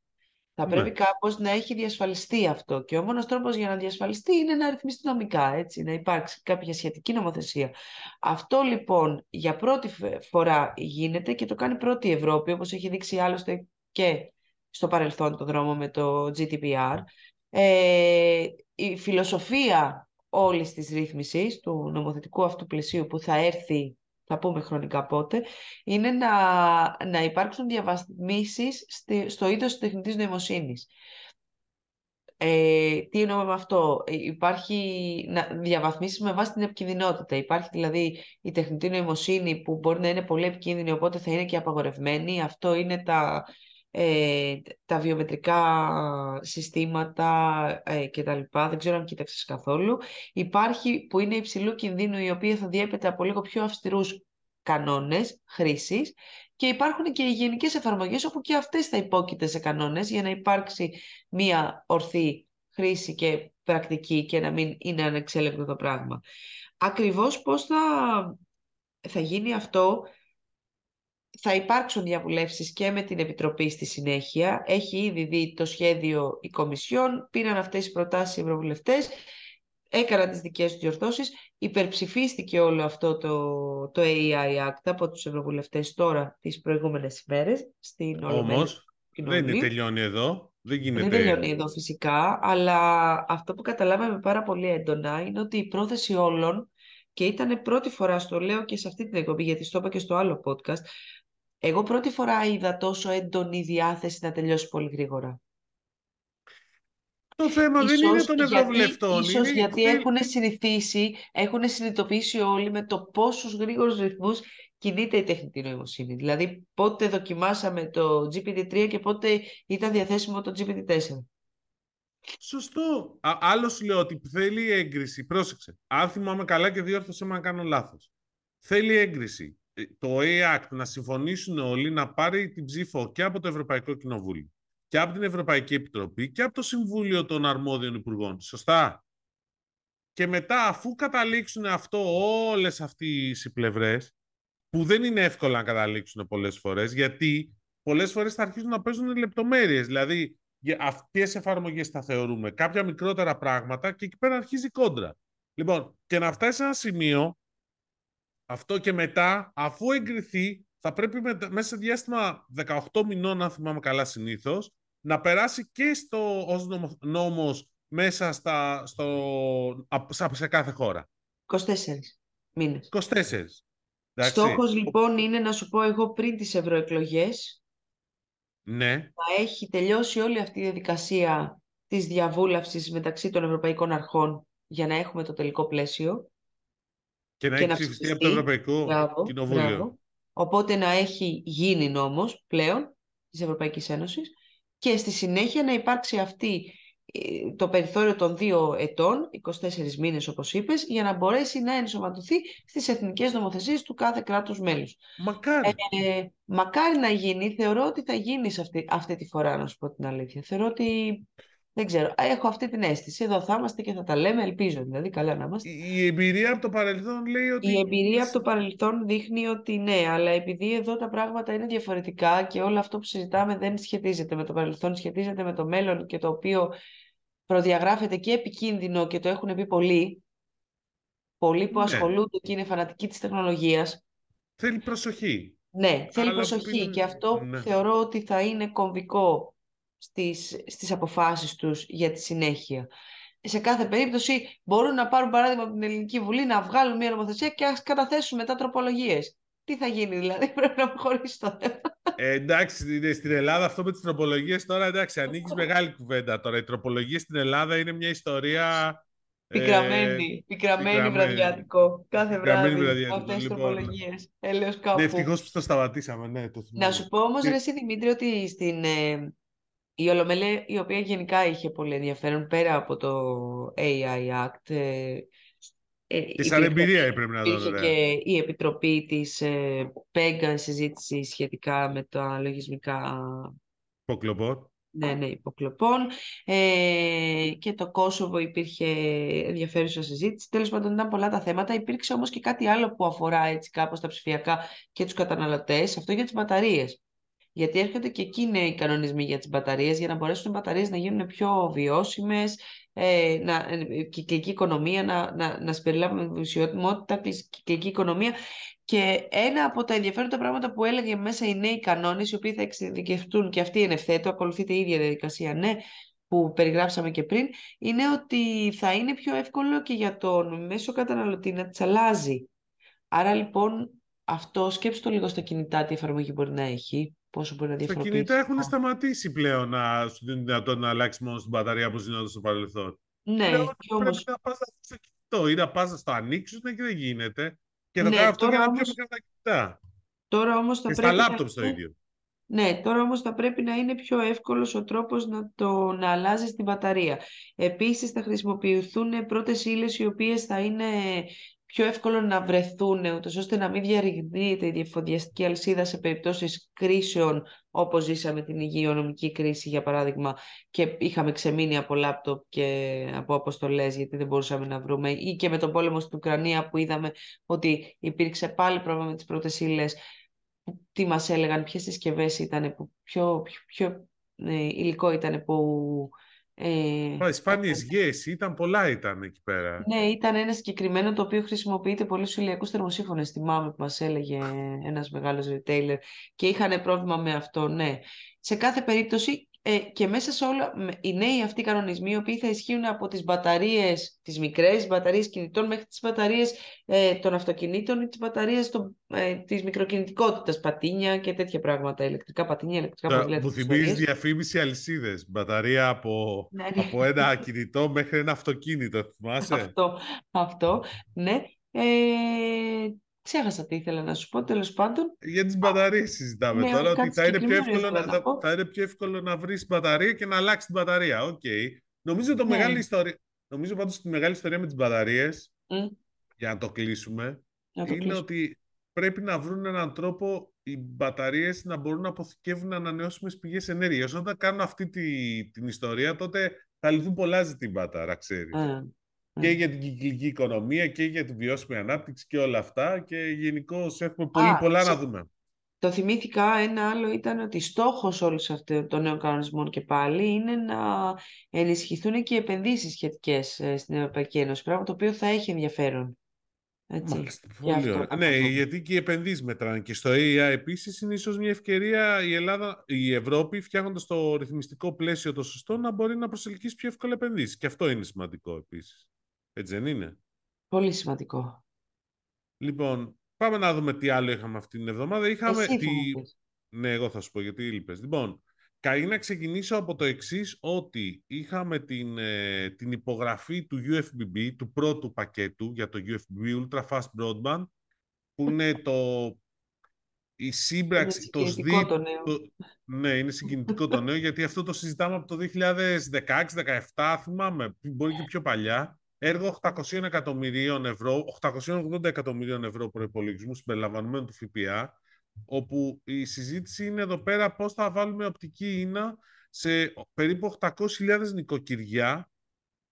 Θα ναι. πρέπει κάπως να έχει διασφαλιστεί αυτό και ο μόνος τρόπος για να διασφαλιστεί είναι να ρυθμιστεί νομικά, έτσι, να υπάρξει κάποια σχετική νομοθεσία. Αυτό λοιπόν για πρώτη φορά γίνεται και το κάνει πρώτη η Ευρώπη, όπως έχει δείξει άλλωστε και στο παρελθόν το δρόμο με το GDPR. Ε, η φιλοσοφία όλης της ρύθμισης, του νομοθετικού αυτού πλαισίου που θα έρθει θα πούμε χρονικά πότε, είναι να, να υπάρξουν διαβαθμίσεις στο είδος της τεχνητής νοημοσύνης. Ε, τι εννοούμε με αυτό; Υπάρχει να διαβαθμίσεις με βάση την επικινδυνότητα. Υπάρχει δηλαδή η τεχνητή νοημοσύνη που μπορεί να είναι πολύ επικίνδυνη, οπότε θα είναι και απαγορευμένη. Αυτό είναι τα, ε, τα βιομετρικά συστήματα ε, και τα λοιπά. Δεν ξέρω αν κοίταξες καθόλου. Υπάρχει που είναι υψηλού κινδύνου, η οποία θα διέπεται από λίγο πιο αυστηρούς κανόνες χρήσης και υπάρχουν και οι γενικές εφαρμογές όπου και αυτές θα υπόκειται σε κανόνες για να υπάρξει μία ορθή χρήση και πρακτική και να μην είναι ανεξέλεγκτο το πράγμα. Ακριβώς πώς θα, θα γίνει αυτό θα υπάρξουν διαβουλεύσεις και με την Επιτροπή στη συνέχεια. Έχει ήδη δει το σχέδιο η Κομισιόν, πήραν αυτές οι προτάσεις οι Ευρωβουλευτές, έκαναν τις δικές τους διορθώσεις, υπερψηφίστηκε όλο αυτό το, το AI Act από τους Ευρωβουλευτές τώρα τις προηγούμενες ημέρες στην Όμως, δεν είναι τελειώνει εδώ. Δεν, γίνεται... δεν τελειώνει εδώ φυσικά, αλλά αυτό που καταλάβαμε πάρα πολύ έντονα είναι ότι η πρόθεση όλων και ήταν πρώτη φορά, στο λέω και σε αυτή την εκπομπή, γιατί στο είπα και στο άλλο podcast, εγώ πρώτη φορά είδα τόσο έντονη διάθεση να τελειώσει πολύ γρήγορα. Το θέμα ίσως δεν είναι των Ευρωβουλευτών. Ίσως είναι... γιατί έχουν συνηθίσει, έχουν συνειδητοποιήσει όλοι με το πόσους γρήγορους ρυθμούς κινείται η τεχνητή νοημοσύνη. Δηλαδή πότε δοκιμάσαμε το GPT-3 και πότε ήταν διαθέσιμο το GPT-4. Σωστό. Άλλο λέω ότι θέλει έγκριση. Πρόσεξε. Αν θυμάμαι καλά και διόρθωσε με αν κάνω λάθος. Θέλει έγκριση ε, το ΑΕΑΚ να συμφωνήσουν όλοι να πάρει την ψήφο και από το Ευρωπαϊκό Κοινοβούλιο και από την Ευρωπαϊκή Επιτροπή και από το Συμβούλιο των Αρμόδιων Υπουργών. Σωστά; Και μετά, αφού καταλήξουν αυτό όλες αυτές οι πλευρές, που δεν είναι εύκολο να καταλήξουν πολλές φορές, γιατί πολλές φορές θα αρχίσουν να παίζουν λεπτομέρειες. Δηλαδή, για αυτές εφαρμογές θα θεωρούμε κάποια μικρότερα πράγματα και εκεί πέρα αρχίζει κόντρα. Λοιπόν, και να φτάσει σε ένα σημείο αυτό και μετά, αφού εγκριθεί, θα πρέπει μέσα σε διάστημα 18 μηνών, αν θυμάμαι καλά συνήθως, να περάσει και στο, ως νόμος μέσα στα, στο, σε κάθε χώρα. 24 μήνες. 24. Στόχος λοιπόν είναι να σου πω εγώ πριν τις ευρωεκλογές. ναι. να έχει τελειώσει όλη αυτή η διαδικασία της διαβούλαυσης μεταξύ των ευρωπαϊκών αρχών για να έχουμε το τελικό πλαίσιο. Και να έχει ψηφιστεί από το Ευρωπαϊκό Κοινοβούλιο. Οπότε να έχει γίνει νόμος πλέον της Ευρωπαϊκής Ένωσης και στη συνέχεια να υπάρξει αυτή ε, το περιθώριο των δύο ετών, 24 μήνες όπως είπες, για να μπορέσει να ενσωματωθεί στις εθνικές νομοθεσίες του κάθε κράτους μέλους. Μακάρι. Ε, μακάρι να γίνει. Θεωρώ ότι θα γίνει αυτή, αυτή τη φορά, να σου πω την αλήθεια. Θεωρώ ότι δεν ξέρω. Έχω αυτή την αίσθηση. Εδώ θα είμαστε και θα τα λέμε. Ελπίζω δηλαδή. Καλά να είμαστε. Η εμπειρία από το παρελθόν λέει ότι. Η εμπειρία από το παρελθόν δείχνει ότι ναι, αλλά επειδή εδώ τα πράγματα είναι διαφορετικά και όλο αυτό που συζητάμε δεν σχετίζεται με το παρελθόν, σχετίζεται με το μέλλον και το οποίο προδιαγράφεται και επικίνδυνο και το έχουν πει πολλοί. Πολλοί που ναι. ασχολούνται και είναι φανατικοί της τεχνολογίας. Θέλει προσοχή. Ναι, θέλει προσοχή. Και αυτό ναι. θεωρώ ότι θα είναι κομβικό στις, στις αποφάσεις τους για τη συνέχεια. Σε κάθε περίπτωση μπορούν να πάρουν παράδειγμα από την Ελληνική Βουλή να βγάλουν μια νομοθεσία και να καταθέσουν μετά τροπολογίες. τι θα γίνει, δηλαδή *laughs* πρέπει να χωρίσει το θέμα. Ε, εντάξει, στην Ελλάδα αυτό με τις τροπολογίες τώρα, εντάξει, ανοίγεις *laughs* μεγάλη κουβέντα τώρα. Οι τροπολογίες στην Ελλάδα είναι μια ιστορία... Πικραμένη, ε, πικραμένη, βραδιάτικο. Κάθε βράδυ. Αυτές τις λοιπόν. τροπολογίες. Έλεος κάπου. Ναι, ευτυχώς που το σταματήσαμε. Ναι, το να σου πω όμως, Ρεσί Δημήτρη, ότι στην, ε, η Ολομέλεια, η οποία γενικά είχε πολύ ενδιαφέρον πέρα από το AI Act, ε, ε, και σαν εμπειρία πρέπει να δω. Υπήρχε και η επιτροπή της ε, ΠΕΓΑ συζήτηση σχετικά με τα λογισμικά υποκλοπών. Ναι, ναι, υποκλοπών. Ε, και το Κόσοβο υπήρχε ενδιαφέρουσα συζήτηση. Τέλος πάντων ήταν πολλά τα θέματα. Υπήρξε όμως και κάτι άλλο που αφορά έτσι κάπως τα ψηφιακά και τους καταναλωτές. Αυτό για τις μπαταρίες. Γιατί έρχονται και εκεί νέοι κανονισμοί για τις μπαταρίες για να μπορέσουν οι μπαταρίες να γίνουν πιο βιώσιμες, ε, να, ε, κυκλική οικονομία, να, να, να συμπεριλάβουμε βουσιότητα, κυκλική οικονομία. Και ένα από τα ενδιαφέροντα πράγματα που έλεγε μέσα οι νέοι κανόνες, οι οποίοι θα εξειδικευτούν και αυτοί εν ευθέτω, ακολουθείται η ίδια διαδικασία, ναι, που περιγράψαμε και πριν, είναι ότι θα είναι πιο εύκολο και για τον μέσο καταναλωτή να τις αλλάζει. Άρα λοιπόν αυτό σκέψτε το λίγο στα κινητά τι εφαρμογή μπορεί να έχει πόσο μπορεί να διαφοροποιήσει. Τα κινητά έχουν σταματήσει πλέον να σου δίνουν δυνατότητα να αλλάξει μόνο στην μπαταρία όπως γινόταν στο παρελθόν. Ναι, πλέον και όμως... πρέπει να πας στο κινητό ή να πας να το ανοίξεις και δεν γίνεται. Και να ναι, κάνω αυτό για να όμως... πιο τα κινητά. Τώρα όμως θα και πρέπει... στα λάπτοπ το ίδιο. Ναι, τώρα όμως θα πρέπει να είναι πιο εύκολος ο τρόπος να, το, να αλλάζεις την μπαταρία. Επίσης θα χρησιμοποιηθούν πρώτες ύλες οι οποίες θα είναι πιο εύκολο να βρεθούν, ούτως ώστε να μην διαρριγνύεται η διαφοδιαστική αλυσίδα σε περιπτώσεις κρίσεων, όπως ζήσαμε την υγειονομική κρίση, για παράδειγμα, και είχαμε ξεμείνει από λάπτοπ και από αποστολές, γιατί δεν μπορούσαμε να βρούμε, ή και με τον πόλεμο στην Ουκρανία που είδαμε ότι υπήρξε πάλι πρόβλημα με τις πρώτες ύλες, τι μας έλεγαν, ποιες συσκευές ήταν, ποιο, ποιο, ποιο ε, υλικό ήταν που ε, σπάνιε γέες, ήταν πολλά ήταν εκεί πέρα. Ναι, ήταν ένα συγκεκριμένο το οποίο χρησιμοποιείται πολύ στους ηλιακούς θερμοσύφωνες. Θυμάμαι που μας έλεγε ένας μεγάλος retailer και είχαν πρόβλημα με αυτό, ναι. Σε κάθε περίπτωση ε, και μέσα σε όλα οι νέοι αυτοί κανονισμοί, οι οποίοι θα ισχύουν από τις μπαταρίες, τις μικρές μπαταρίες κινητών μέχρι τις μπαταρίες ε, των αυτοκινήτων ή τις μπαταρίες των, ε, της μικροκινητικότητας, πατίνια και τέτοια πράγματα, ηλεκτρικά πατίνια, ηλεκτρικά ποδήλατα. Μου θυμίζεις διαφήμιση αλυσίδες, μπαταρία από, ναι, ναι. από ένα κινητό μέχρι ένα αυτοκίνητο, θυμάσαι; αυτό, αυτό, ναι. Ε, Ξέχασα τι ήθελα να σου πω, τέλος πάντων. Για τις μπαταρίες συζητάμε ναι, τώρα, ότι θα είναι, πιο εύκολο να, θα, θα είναι πιο εύκολο να βρεις μπαταρία και να αλλάξεις την μπαταρία. OK. Okay. Νομίζω, το ναι. μεγάλη ιστορία, νομίζω πάντως τη μεγάλη ιστορία με τις μπαταρίες, mm. για να το κλείσουμε, να το είναι κλείσουμε. ότι πρέπει να βρουν έναν τρόπο οι μπαταρίες να μπορούν να αποθηκεύουν ανανεώσιμες πηγές ενέργειας. Όταν κάνουν αυτή τη, την ιστορία, τότε θα λυθούν πολλά ζητήματα, να ξέρεις. Mm και ναι. για την κυκλική οικονομία και για την βιώσιμη ανάπτυξη και όλα αυτά και γενικώ έχουμε πολύ πολλά να δούμε. Το θυμήθηκα, ένα άλλο ήταν ότι στόχος όλων αυτών των νέων κανονισμών και πάλι είναι να ενισχυθούν και οι επενδύσεις σχετικές ε, στην Ευρωπαϊκή Ένωση, πράγμα το οποίο θα έχει ενδιαφέρον. Έτσι. Μάλιστα, πολύ ωραία. Ναι, γιατί και οι επενδύσεις μετράνε. Και στο AI επίσης είναι ίσως μια ευκαιρία η, Ελλάδα, η Ευρώπη, φτιάχνοντας το ρυθμιστικό πλαίσιο το σωστό, να μπορεί να προσελκύσει πιο εύκολα επενδύσεις. Και αυτό είναι σημαντικό επίσης. Έτσι δεν είναι; Πολύ σημαντικό. Λοιπόν, πάμε να δούμε τι άλλο είχαμε αυτή την εβδομάδα. Είχαμε Εσύ τη... Ναι, εγώ θα σου πω γιατί είπες. Λοιπόν, καλή να ξεκινήσω από το εξής ότι είχαμε την, ε, την υπογραφή του UFBB, του πρώτου πακέτου για το UFBB, Ultra Fast Broadband, που είναι το η σύμπραξη, το ΣΔΙ... Το νέο. ναι, είναι συγκινητικό το νέο, γιατί αυτό το συζητάμε από το 2016-2017, θυμάμαι, μπορεί και πιο παλιά έργο 800 εκατομμυρίων ευρώ, 880 εκατομμυρίων ευρώ προπολογισμού συμπεριλαμβανομένου του ΦΠΑ, όπου η συζήτηση είναι εδώ πέρα πώς θα βάλουμε οπτική ίνα σε περίπου 800.000 νοικοκυριά,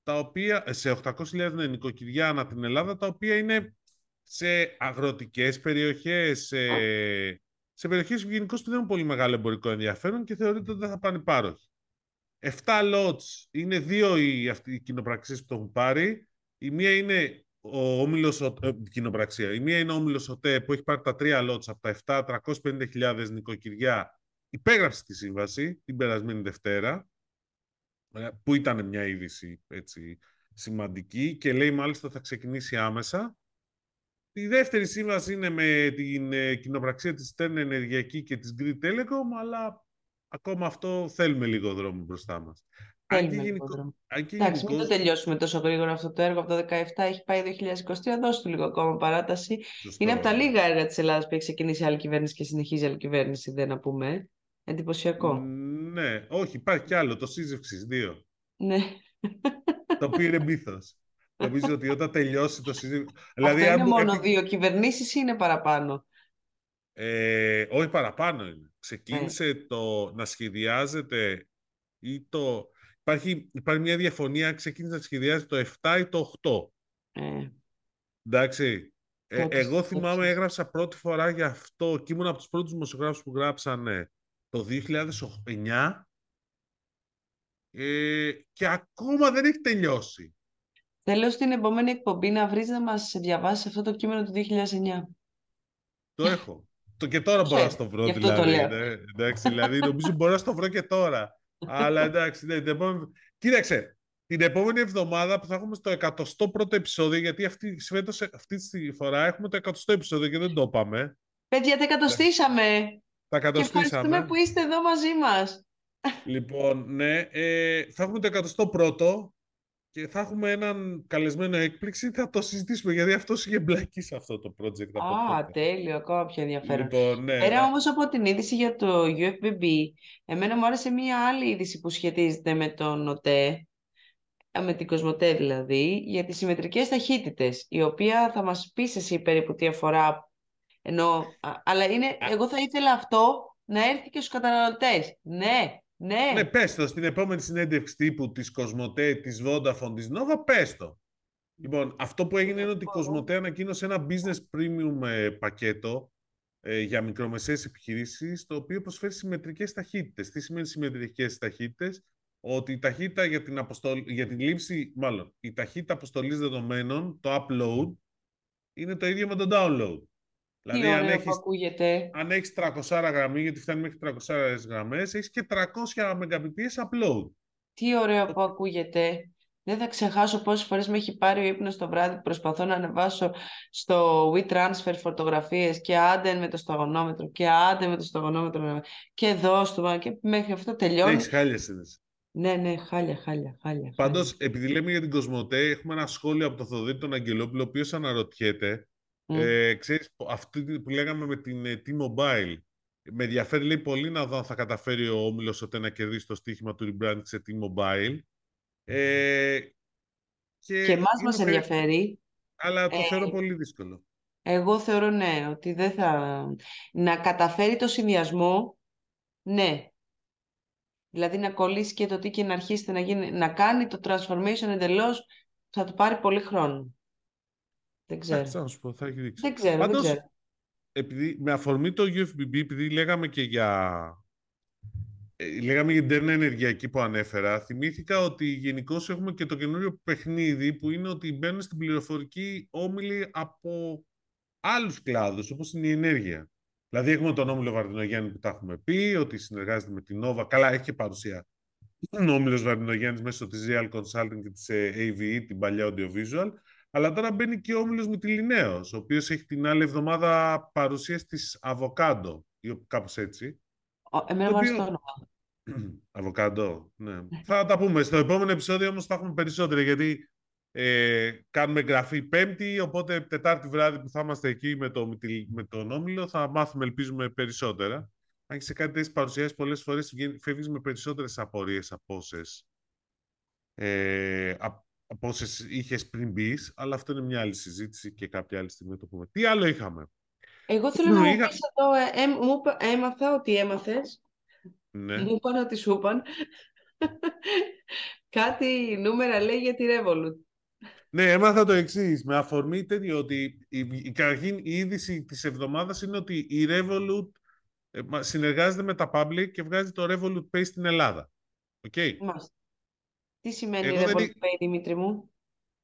τα οποία, σε 800.000 νοικοκυριά ανά την Ελλάδα, τα οποία είναι σε αγροτικές περιοχές, σε, σε περιοχές που γενικώς δεν έχουν πολύ μεγάλο εμπορικό ενδιαφέρον και θεωρείται ότι δεν θα πάνε πάροχοι. 7 lots, είναι δύο οι, αυτοί, οι κοινοπραξίες που το έχουν πάρει. Η μία είναι ο όμιλος, ε, κοινοπραξία. Η μία είναι ο όμιλος ΟΤΕ που έχει πάρει τα τρία lots από τα 7, 350.000 νοικοκυριά. Υπέγραψε τη σύμβαση την περασμένη Δευτέρα, ε, που ήταν μια είδηση έτσι, σημαντική και λέει μάλιστα θα ξεκινήσει άμεσα. Η δεύτερη σύμβαση είναι με την ε, κοινοπραξία της Stern Ενεργειακή και της Grid Telecom, αλλά ακόμα αυτό θέλουμε λίγο δρόμο μπροστά μας. Θέλουμε λίγο δρόμο. Εντάξει, μην το τελειώσουμε τόσο γρήγορα αυτό το έργο. Από το 2017 έχει πάει 2023, δώσ' του λίγο ακόμα παράταση. Είναι από τα λίγα έργα της Ελλάδας που έχει ξεκινήσει άλλη κυβέρνηση και συνεχίζει άλλη κυβέρνηση, δεν να πούμε. Εντυπωσιακό. Ναι, όχι, υπάρχει κι άλλο, το σύζευξης, δύο. Ναι. Το πήρε μπήθο. Νομίζω ότι όταν τελειώσει το *laughs* συζήτημα... Δηλαδή, Αυτό είναι μόνο δύο κυβερνήσεις ή είναι παραπάνω; Ε, όχι παραπάνω είναι. Ξεκίνησε ε. το να σχεδιάζεται ή το... Υπάρχει, υπάρχει μια διαφωνία, ξεκίνησε να σχεδιάζεται το 7 ή το 8. Ε. Εντάξει. Ε, εγώ θυμάμαι, έγραψα πρώτη φορά για αυτό και ήμουν από τους πρώτους δημοσιογράφους που γράψανε το 2009 ε, και ακόμα δεν έχει τελειώσει. Θέλω στην επόμενη εκπομπή να βρεις να μας διαβάσεις αυτό το κείμενο του 2009. Το έχω. Το και τώρα μπορώ να το βρω, δηλαδή. Το λέω. Ναι, εντάξει, δηλαδή, νομίζω μπορώ να το βρω και τώρα. Αλλά εντάξει, ναι, την επόμενη... Κοίταξε, την επόμενη εβδομάδα που θα έχουμε στο 101ο επεισόδιο, γιατί αυτή, φέτος, αυτή τη φορά έχουμε το 100ο επεισόδιο και δεν το είπαμε. Παιδιά, τα εκατοστήσαμε. Τα εκατοστήσαμε. Και ευχαριστούμε που είστε εδώ μαζί μας. Λοιπόν, ναι, ε, θα έχουμε το 101ο και θα έχουμε έναν καλεσμένο έκπληξη. Θα το συζητήσουμε γιατί αυτός είχε μπλακεί σε αυτό το project. Α, τέλειο, ακόμα πιο ενδιαφέρον. Λοιπόν, ναι, Πέρα όμως από την είδηση για το UFBB, εμένα μου άρεσε μία άλλη είδηση που σχετίζεται με τον ΟΤΕ, με την Κοσμοτέ δηλαδή, για τις συμμετρικές ταχύτητες, η οποία θα μας πεις εσύ περίπου τι αφορά, ενώ, αλλά είναι, εγώ θα ήθελα αυτό να έρθει και στους καταναλωτές. Ναι, ναι. Ναι, πες το στην επόμενη συνέντευξη τύπου της Κοσμοτέ, της Vodafone, της Nova, πες το. Λοιπόν, αυτό που έγινε είναι ότι η Κοσμοτέ ανακοίνωσε ένα business premium ε, πακέτο ε, για μικρομεσαίες επιχειρήσεις, το οποίο προσφέρει συμμετρικές ταχύτητες. Τι σημαίνει συμμετρικές ταχύτητες; Ότι η ταχύτητα για την, αποστολ... για την λήψη, μάλλον, η ταχύτητα αποστολής δεδομένων, το upload, είναι το ίδιο με το download. Δηλαδή, αν έχεις, ακούγεται. αν έχεις 300 γραμμή, γιατί φτάνει μέχρι 300 γραμμές, έχεις και 300 Mbps upload. Τι ωραίο που ακούγεται. Δεν θα ξεχάσω πόσες φορές με έχει πάρει ο ύπνος το βράδυ που προσπαθώ να ανεβάσω στο WeTransfer φωτογραφίες και άντε με το σταγονόμετρο και άντε με το σταγονόμετρο και εδώ στο και μέχρι αυτό τελειώνει. Έχεις χάλια σύνδεση. Ναι, ναι, χάλια, χάλια, χάλια. Πάντως, επειδή λέμε για την Κοσμοτέ, έχουμε ένα σχόλιο από τον Θοδίτη τον Αγγελόπουλο, ο οποίος αναρωτιέται ε, ξέρεις, αυτή που λέγαμε με την ε, T-Mobile, με ενδιαφέρει λέει, πολύ να δω αν θα καταφέρει ο Όμιλος ότι να κερδίσει το στοίχημα του rebranding σε T-Mobile. Ε, και και εμάς μας ενδιαφέρει. Αλλά το ε, θεωρώ πολύ δύσκολο. Εγώ θεωρώ ναι, ότι δεν θα... Να καταφέρει το συνδυασμό, ναι. Δηλαδή να κολλήσει και το τι και να αρχίσει να, γίνει, να κάνει το transformation εντελώς, θα του πάρει πολύ χρόνο. Δεν ξέρω. να σου πω, θα έχει δείξει. Δεν ξέρω, Πάντως, δεν ξέρω. Επειδή, με αφορμή το UFBB, επειδή λέγαμε και για... Ε, λέγαμε για την ενεργειακή που ανέφερα, θυμήθηκα ότι γενικώ έχουμε και το καινούριο παιχνίδι που είναι ότι μπαίνουν στην πληροφορική όμιλοι από άλλους κλάδους, όπως είναι η ενέργεια. Δηλαδή έχουμε τον Όμιλο Βαρδινογιάννη που τα έχουμε πει, ότι συνεργάζεται με την Nova. Καλά, έχει και παρουσία. Ο Όμιλος Βαρδινογιάννης μέσω της Real Consulting και της ε, AVE, την παλιά audiovisual. Αλλά τώρα μπαίνει και ο Όμιλος Μητυλινέο, ο οποίος έχει την άλλη εβδομάδα παρουσίαση της Αβοκάντο, ή κάπως έτσι. Εμένα μου αρέσει το όνομα. *clears throat* Αβοκάντο, ναι. θα τα πούμε. Στο επόμενο επεισόδιο όμως θα έχουμε περισσότερα, γιατί ε, κάνουμε εγγραφή Πέμπτη, οπότε Τετάρτη βράδυ που θα είμαστε εκεί με, το, με τον Όμιλο θα μάθουμε, ελπίζουμε, περισσότερα. Αν και σε κάτι τέτοιες παρουσιάσεις, πολλές φορές φεύγεις με περισσότερες απορίες από όσες ε, από όσες είχες πριν μπεις, αλλά αυτό είναι μια άλλη συζήτηση και κάποια άλλη στιγμή το πούμε. Τι άλλο είχαμε; Εγώ θέλω να μου είχα... πεις εδώ, ε, ε, μου, έμαθα ότι έμαθες. Ναι. Μου είπαν ότι σου είπαν. *laughs* Κάτι νούμερα λέει για τη Revolut. Ναι, έμαθα το εξής. Με αφορμή τέτοιο ότι η, η, η είδηση της εβδομάδας είναι ότι η Revolut ε, συνεργάζεται με τα Public και βγάζει το Revolut Pay στην Ελλάδα. Okay. Τι σημαίνει Revolut δεν... Pay, Δημήτρη μου;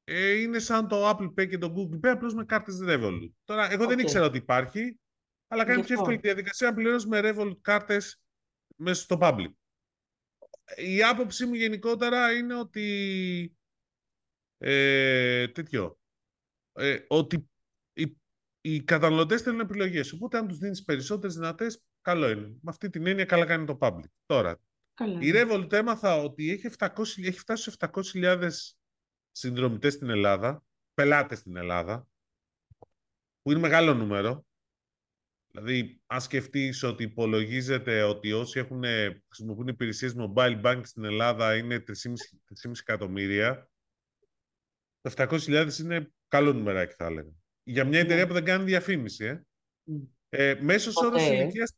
Ε, είναι σαν το Apple Pay και το Google Pay, απλώς με κάρτες Revolut. Τώρα, εγώ δεν ήξερα ότι υπάρχει, αλλά κάνει πιο εύκολη τη διαδικασία να πληρώσει με Revolut κάρτες μέσα στο public. Η άποψή μου γενικότερα είναι ότι ε, τέτοιο, ε, ότι οι καταναλωτές θέλουν επιλογές. Οπότε αν τους δίνεις περισσότερες δυνατές, καλό είναι. Με αυτή την έννοια καλά κάνει το public. Τώρα, Καλά. η Revolut έμαθα ότι έχει, 700, έχει φτάσει σε 700.000 συνδρομητές στην Ελλάδα, πελάτες στην Ελλάδα, που είναι μεγάλο νούμερο. Δηλαδή, αν σκεφτείς ότι υπολογίζεται ότι όσοι έχουν, χρησιμοποιούν υπηρεσίες mobile bank στην Ελλάδα είναι 3,5 εκατομμύρια, τα 700.000 είναι καλό νούμεράκι, θα έλεγα. Για μια εταιρεία ναι. που δεν κάνει διαφήμιση, ε. Ε, μέσος Ποτέ. όρος ηλικίας...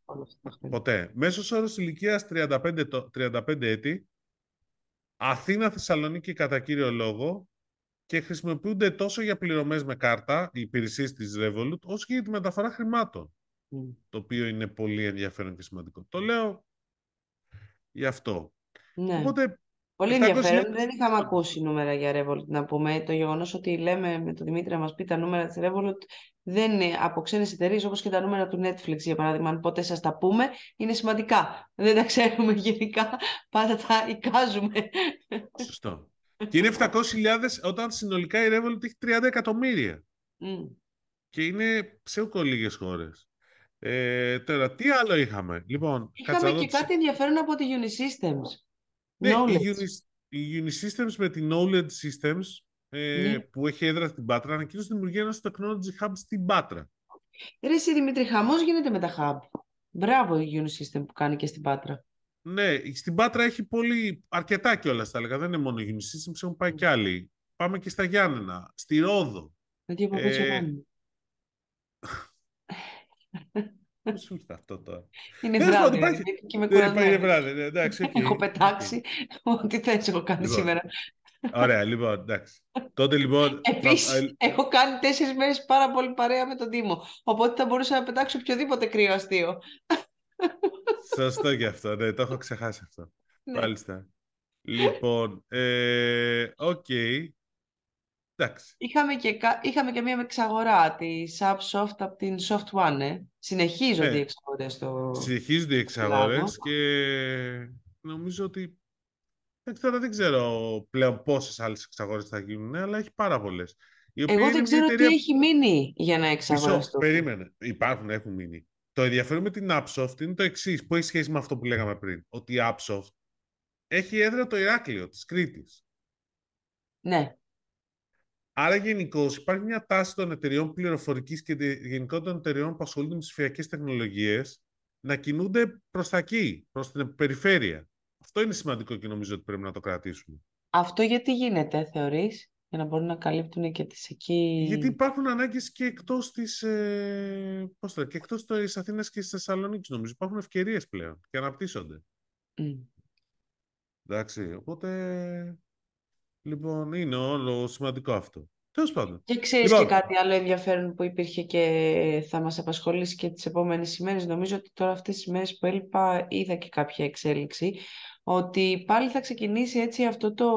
Ποτέ. Μέσος όρος ηλικίας 35, 35 έτη, Αθήνα, Θεσσαλονίκη κατά κύριο λόγο και χρησιμοποιούνται τόσο για πληρωμές με κάρτα, οι υπηρεσίες της Revolut, όσο και για τη μεταφορά χρημάτων. Το οποίο είναι πολύ ενδιαφέρον και σημαντικό. Το λέω γι' αυτό. Ναι. Οπότε, Πολύ ενδιαφέρον. Δεν είχαμε ακούσει νούμερα για Revolut να πούμε. Το γεγονός ότι λέμε με τον Δημήτρη να μας πει τα νούμερα της Revolut δεν είναι από ξένες εταιρείες όπως και τα νούμερα του Netflix, για παράδειγμα. Αν ποτέ σας τα πούμε, είναι σημαντικά. Δεν τα ξέρουμε γενικά. Πάντα τα εικάζουμε. Σωστό. και είναι 700.000 όταν συνολικά η Revolut έχει 30 εκατομμύρια. Mm. Και είναι σε ούκο λίγες χώρες. Ε, τώρα, τι άλλο είχαμε; Λοιπόν, είχαμε και κάτι ενδιαφέρον από τη Unisystems. Ναι, η, Unisystems με τη Knowledge Systems ε, ναι. που έχει έδρα στην Πάτρα ανακοίνωσε τη δημιουργία ενός Technology Hub στην Πάτρα. Ρε εσύ Δημήτρη, χαμός γίνεται με τα Hub. Μπράβο η Unisystem που κάνει και στην Πάτρα. Ναι, στην Πάτρα έχει πολύ, αρκετά κιόλας θα έλεγα. Δεν είναι μόνο η Unisystem, έχουν πάει κι άλλοι. Πάμε και στα Γιάννενα, στη Ρόδο. τι από ε... *laughs* Πώ σου ήρθε αυτό τώρα; Είναι βράδυ. Υπάρχει... Και με ναι, είναι βράδυ. Ναι, εντάξει, okay. Έχω πετάξει. Ό,τι θες έχω κάνει λοιπόν. σήμερα. Ωραία, λοιπόν, εντάξει. Τότε λοιπόν. Επίσης, έχω κάνει τέσσερις μέρες πάρα πολύ παρέα με τον Τίμο. Οπότε θα μπορούσα να πετάξω οποιοδήποτε κρύο αστείο. Σωστό και αυτό, ναι, το έχω ξεχάσει αυτό. Ναι. Μάλιστα. Λοιπόν, ε, OK. Okay. Εντάξει. Είχαμε και, είχαμε και μία εξαγορά της Subsoft από την Soft One. Ε. Συνεχίζονται ναι. οι εξαγορές στο... Συνεχίζονται οι εξαγορές και νομίζω ότι τώρα δεν ξέρω πλέον πόσες άλλες εξαγορές θα γίνουν, αλλά έχει πάρα πολλές. Εγώ δεν ξέρω εταιρεία... τι έχει μείνει για να εξαγοραστούν. Περίμενε. Υπάρχουν, έχουν μείνει. Το ενδιαφέρον με την Upsoft είναι το εξής, που έχει σχέση με αυτό που λέγαμε πριν. Ότι η Upsoft έχει έδρα το Ηράκλειο της Κρήτης. Ναι. Άρα γενικώς υπάρχει μια τάση των εταιριών πληροφορικής και γενικότερα των εταιριών που ασχολούνται με τις ψηφιακές τεχνολογίες να κινούνται προς τα εκεί, προς την περιφέρεια. Αυτό είναι σημαντικό και νομίζω ότι πρέπει να το κρατήσουμε. Αυτό γιατί γίνεται, θεωρείς, για να μπορούν να καλύπτουν και τις εκεί... Γιατί υπάρχουν ανάγκες και εκτός της, ε, πώς το, και εκτός της Αθήνας και της Θεσσαλονίκης, νομίζω. Υπάρχουν ευκαιρίες πλέον και αναπτύσσονται. Mm. Εντάξει, οπότε... Λοιπόν, είναι όλο σημαντικό αυτό. Τέλος πάντων. Και ξέρεις λοιπόν... και κάτι άλλο ενδιαφέρον που υπήρχε και θα μας απασχολήσει και τις επόμενες ημέρες. Νομίζω ότι τώρα αυτές τις ημέρες που έλειπα είδα και κάποια εξέλιξη ότι πάλι θα ξεκινήσει έτσι αυτό το,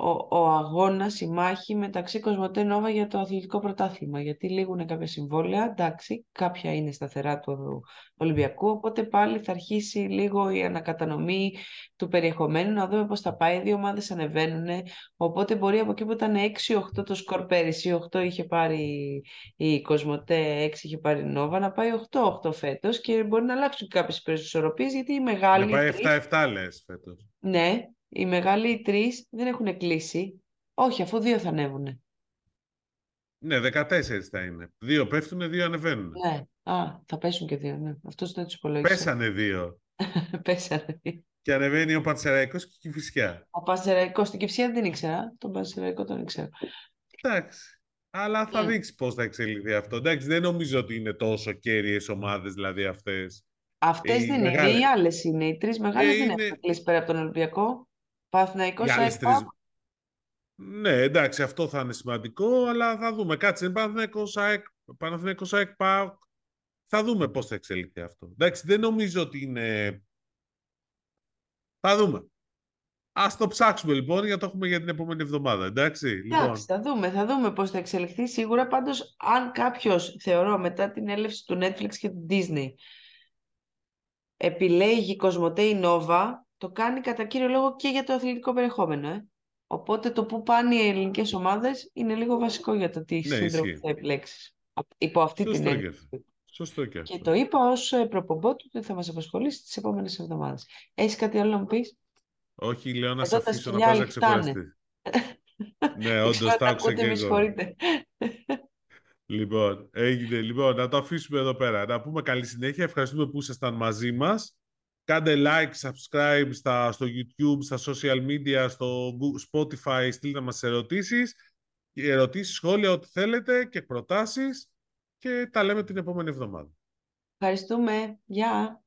ο, ο αγώνας, η μάχη μεταξύ Κοσμοτέ Νόβα για το αθλητικό πρωτάθλημα. Γιατί λήγουν κάποια συμβόλαια, εντάξει, κάποια είναι σταθερά του Ολυμπιακού, οπότε πάλι θα αρχίσει λίγο η ανακατανομή του περιεχομένου, να δούμε πώς θα πάει. Οι δύο ομάδες ανεβαίνουν, οπότε μπορεί από εκεί που ήταν 6-8 το σκορ πέρυσι, 8 είχε πάρει η Κοσμοτέ, 6 είχε πάρει η Νόβα, να πάει 8-8 φέτος και μπορεί να αλλάξουν κάποιες περισσορροπίες, γιατί η μεγάλη... Να πάει 7-7 λες φέτος. Ναι, οι μεγάλοι τρεις δεν έχουν κλείσει. Όχι, αφού δύο θα ανέβουν. Ναι, 14 θα είναι. Δύο πέφτουν, δύο ανεβαίνουν. Ναι. Α, θα πέσουν και δύο. Ναι. Αυτός δεν τους υπολογίζει. Πέσανε δύο. *laughs* Πέσανε δύο. Και ανεβαίνει ο Πανσεραϊκός και η Κυφυσιά. Ο Πανσεραϊκός στην Κυφυσιά δεν ήξερα. Τον Πανσεραϊκό τον ήξερα. Εντάξει. Αλλά θα yeah. Ναι. δείξεις πώς θα εξελιχθεί αυτό. Εντάξει, δεν νομίζω ότι είναι τόσο κέρυες ομάδες δηλαδή αυτές. Αυτές δεν είναι. Οι άλλες είναι. Οι τρεις μεγάλες ε, δεν είναι... έχουν κλείσει πέρα από τον Ολυμπιακό. Παναθηναϊκός ΑΕΚ τρεις... Ναι, εντάξει, αυτό θα είναι σημαντικό, αλλά θα δούμε. Κάτσε, είναι Παναθηναϊκός ΑΕΚ, Παναθηναϊκός ΑΕΚ ΠΑΟΚ. Θα δούμε πώς θα εξελιχθεί αυτό. Εντάξει, δεν νομίζω ότι είναι... Θα δούμε. Α το ψάξουμε λοιπόν, γιατί το έχουμε για την επόμενη εβδομάδα. Εντάξει, λοιπόν. εντάξει θα δούμε, θα δούμε πώς θα εξελιχθεί. Σίγουρα πάντως, αν κάποιος θεωρώ μετά την έλευση του Netflix και του Disney επιλέγει Κοσμοτέ ή Nova, το κάνει κατά κύριο λόγο και για το αθλητικό περιεχόμενο. Ε. Οπότε το που πάνε οι ελληνικές ομάδες είναι λίγο βασικό για το τι ναι, σύντροφο θα επιλέξεις. υπό αυτή Σωστό την έννοια. Σωστό και Και το είπα ως ε, προπομπό του ότι θα μας απασχολήσει τις επόμενες εβδομάδες. Έχεις κάτι άλλο να μου πεις; Όχι, λέω να σε αφήσω να πας να ξεκουραστείς. *laughs* ναι, όντως, τα άκουσα και εγώ. *laughs* Λοιπόν, έγινε. Λοιπόν, να το αφήσουμε εδώ πέρα. Να πούμε καλή συνέχεια. Ευχαριστούμε που ήσασταν μαζί μας. Κάντε like, subscribe στα, στο YouTube, στα social media, στο Spotify. Στείλτε μας ερωτήσεις. Ερωτήσεις, σχόλια, ό,τι θέλετε και προτάσεις. Και τα λέμε την επόμενη εβδομάδα. Ευχαριστούμε. Γεια.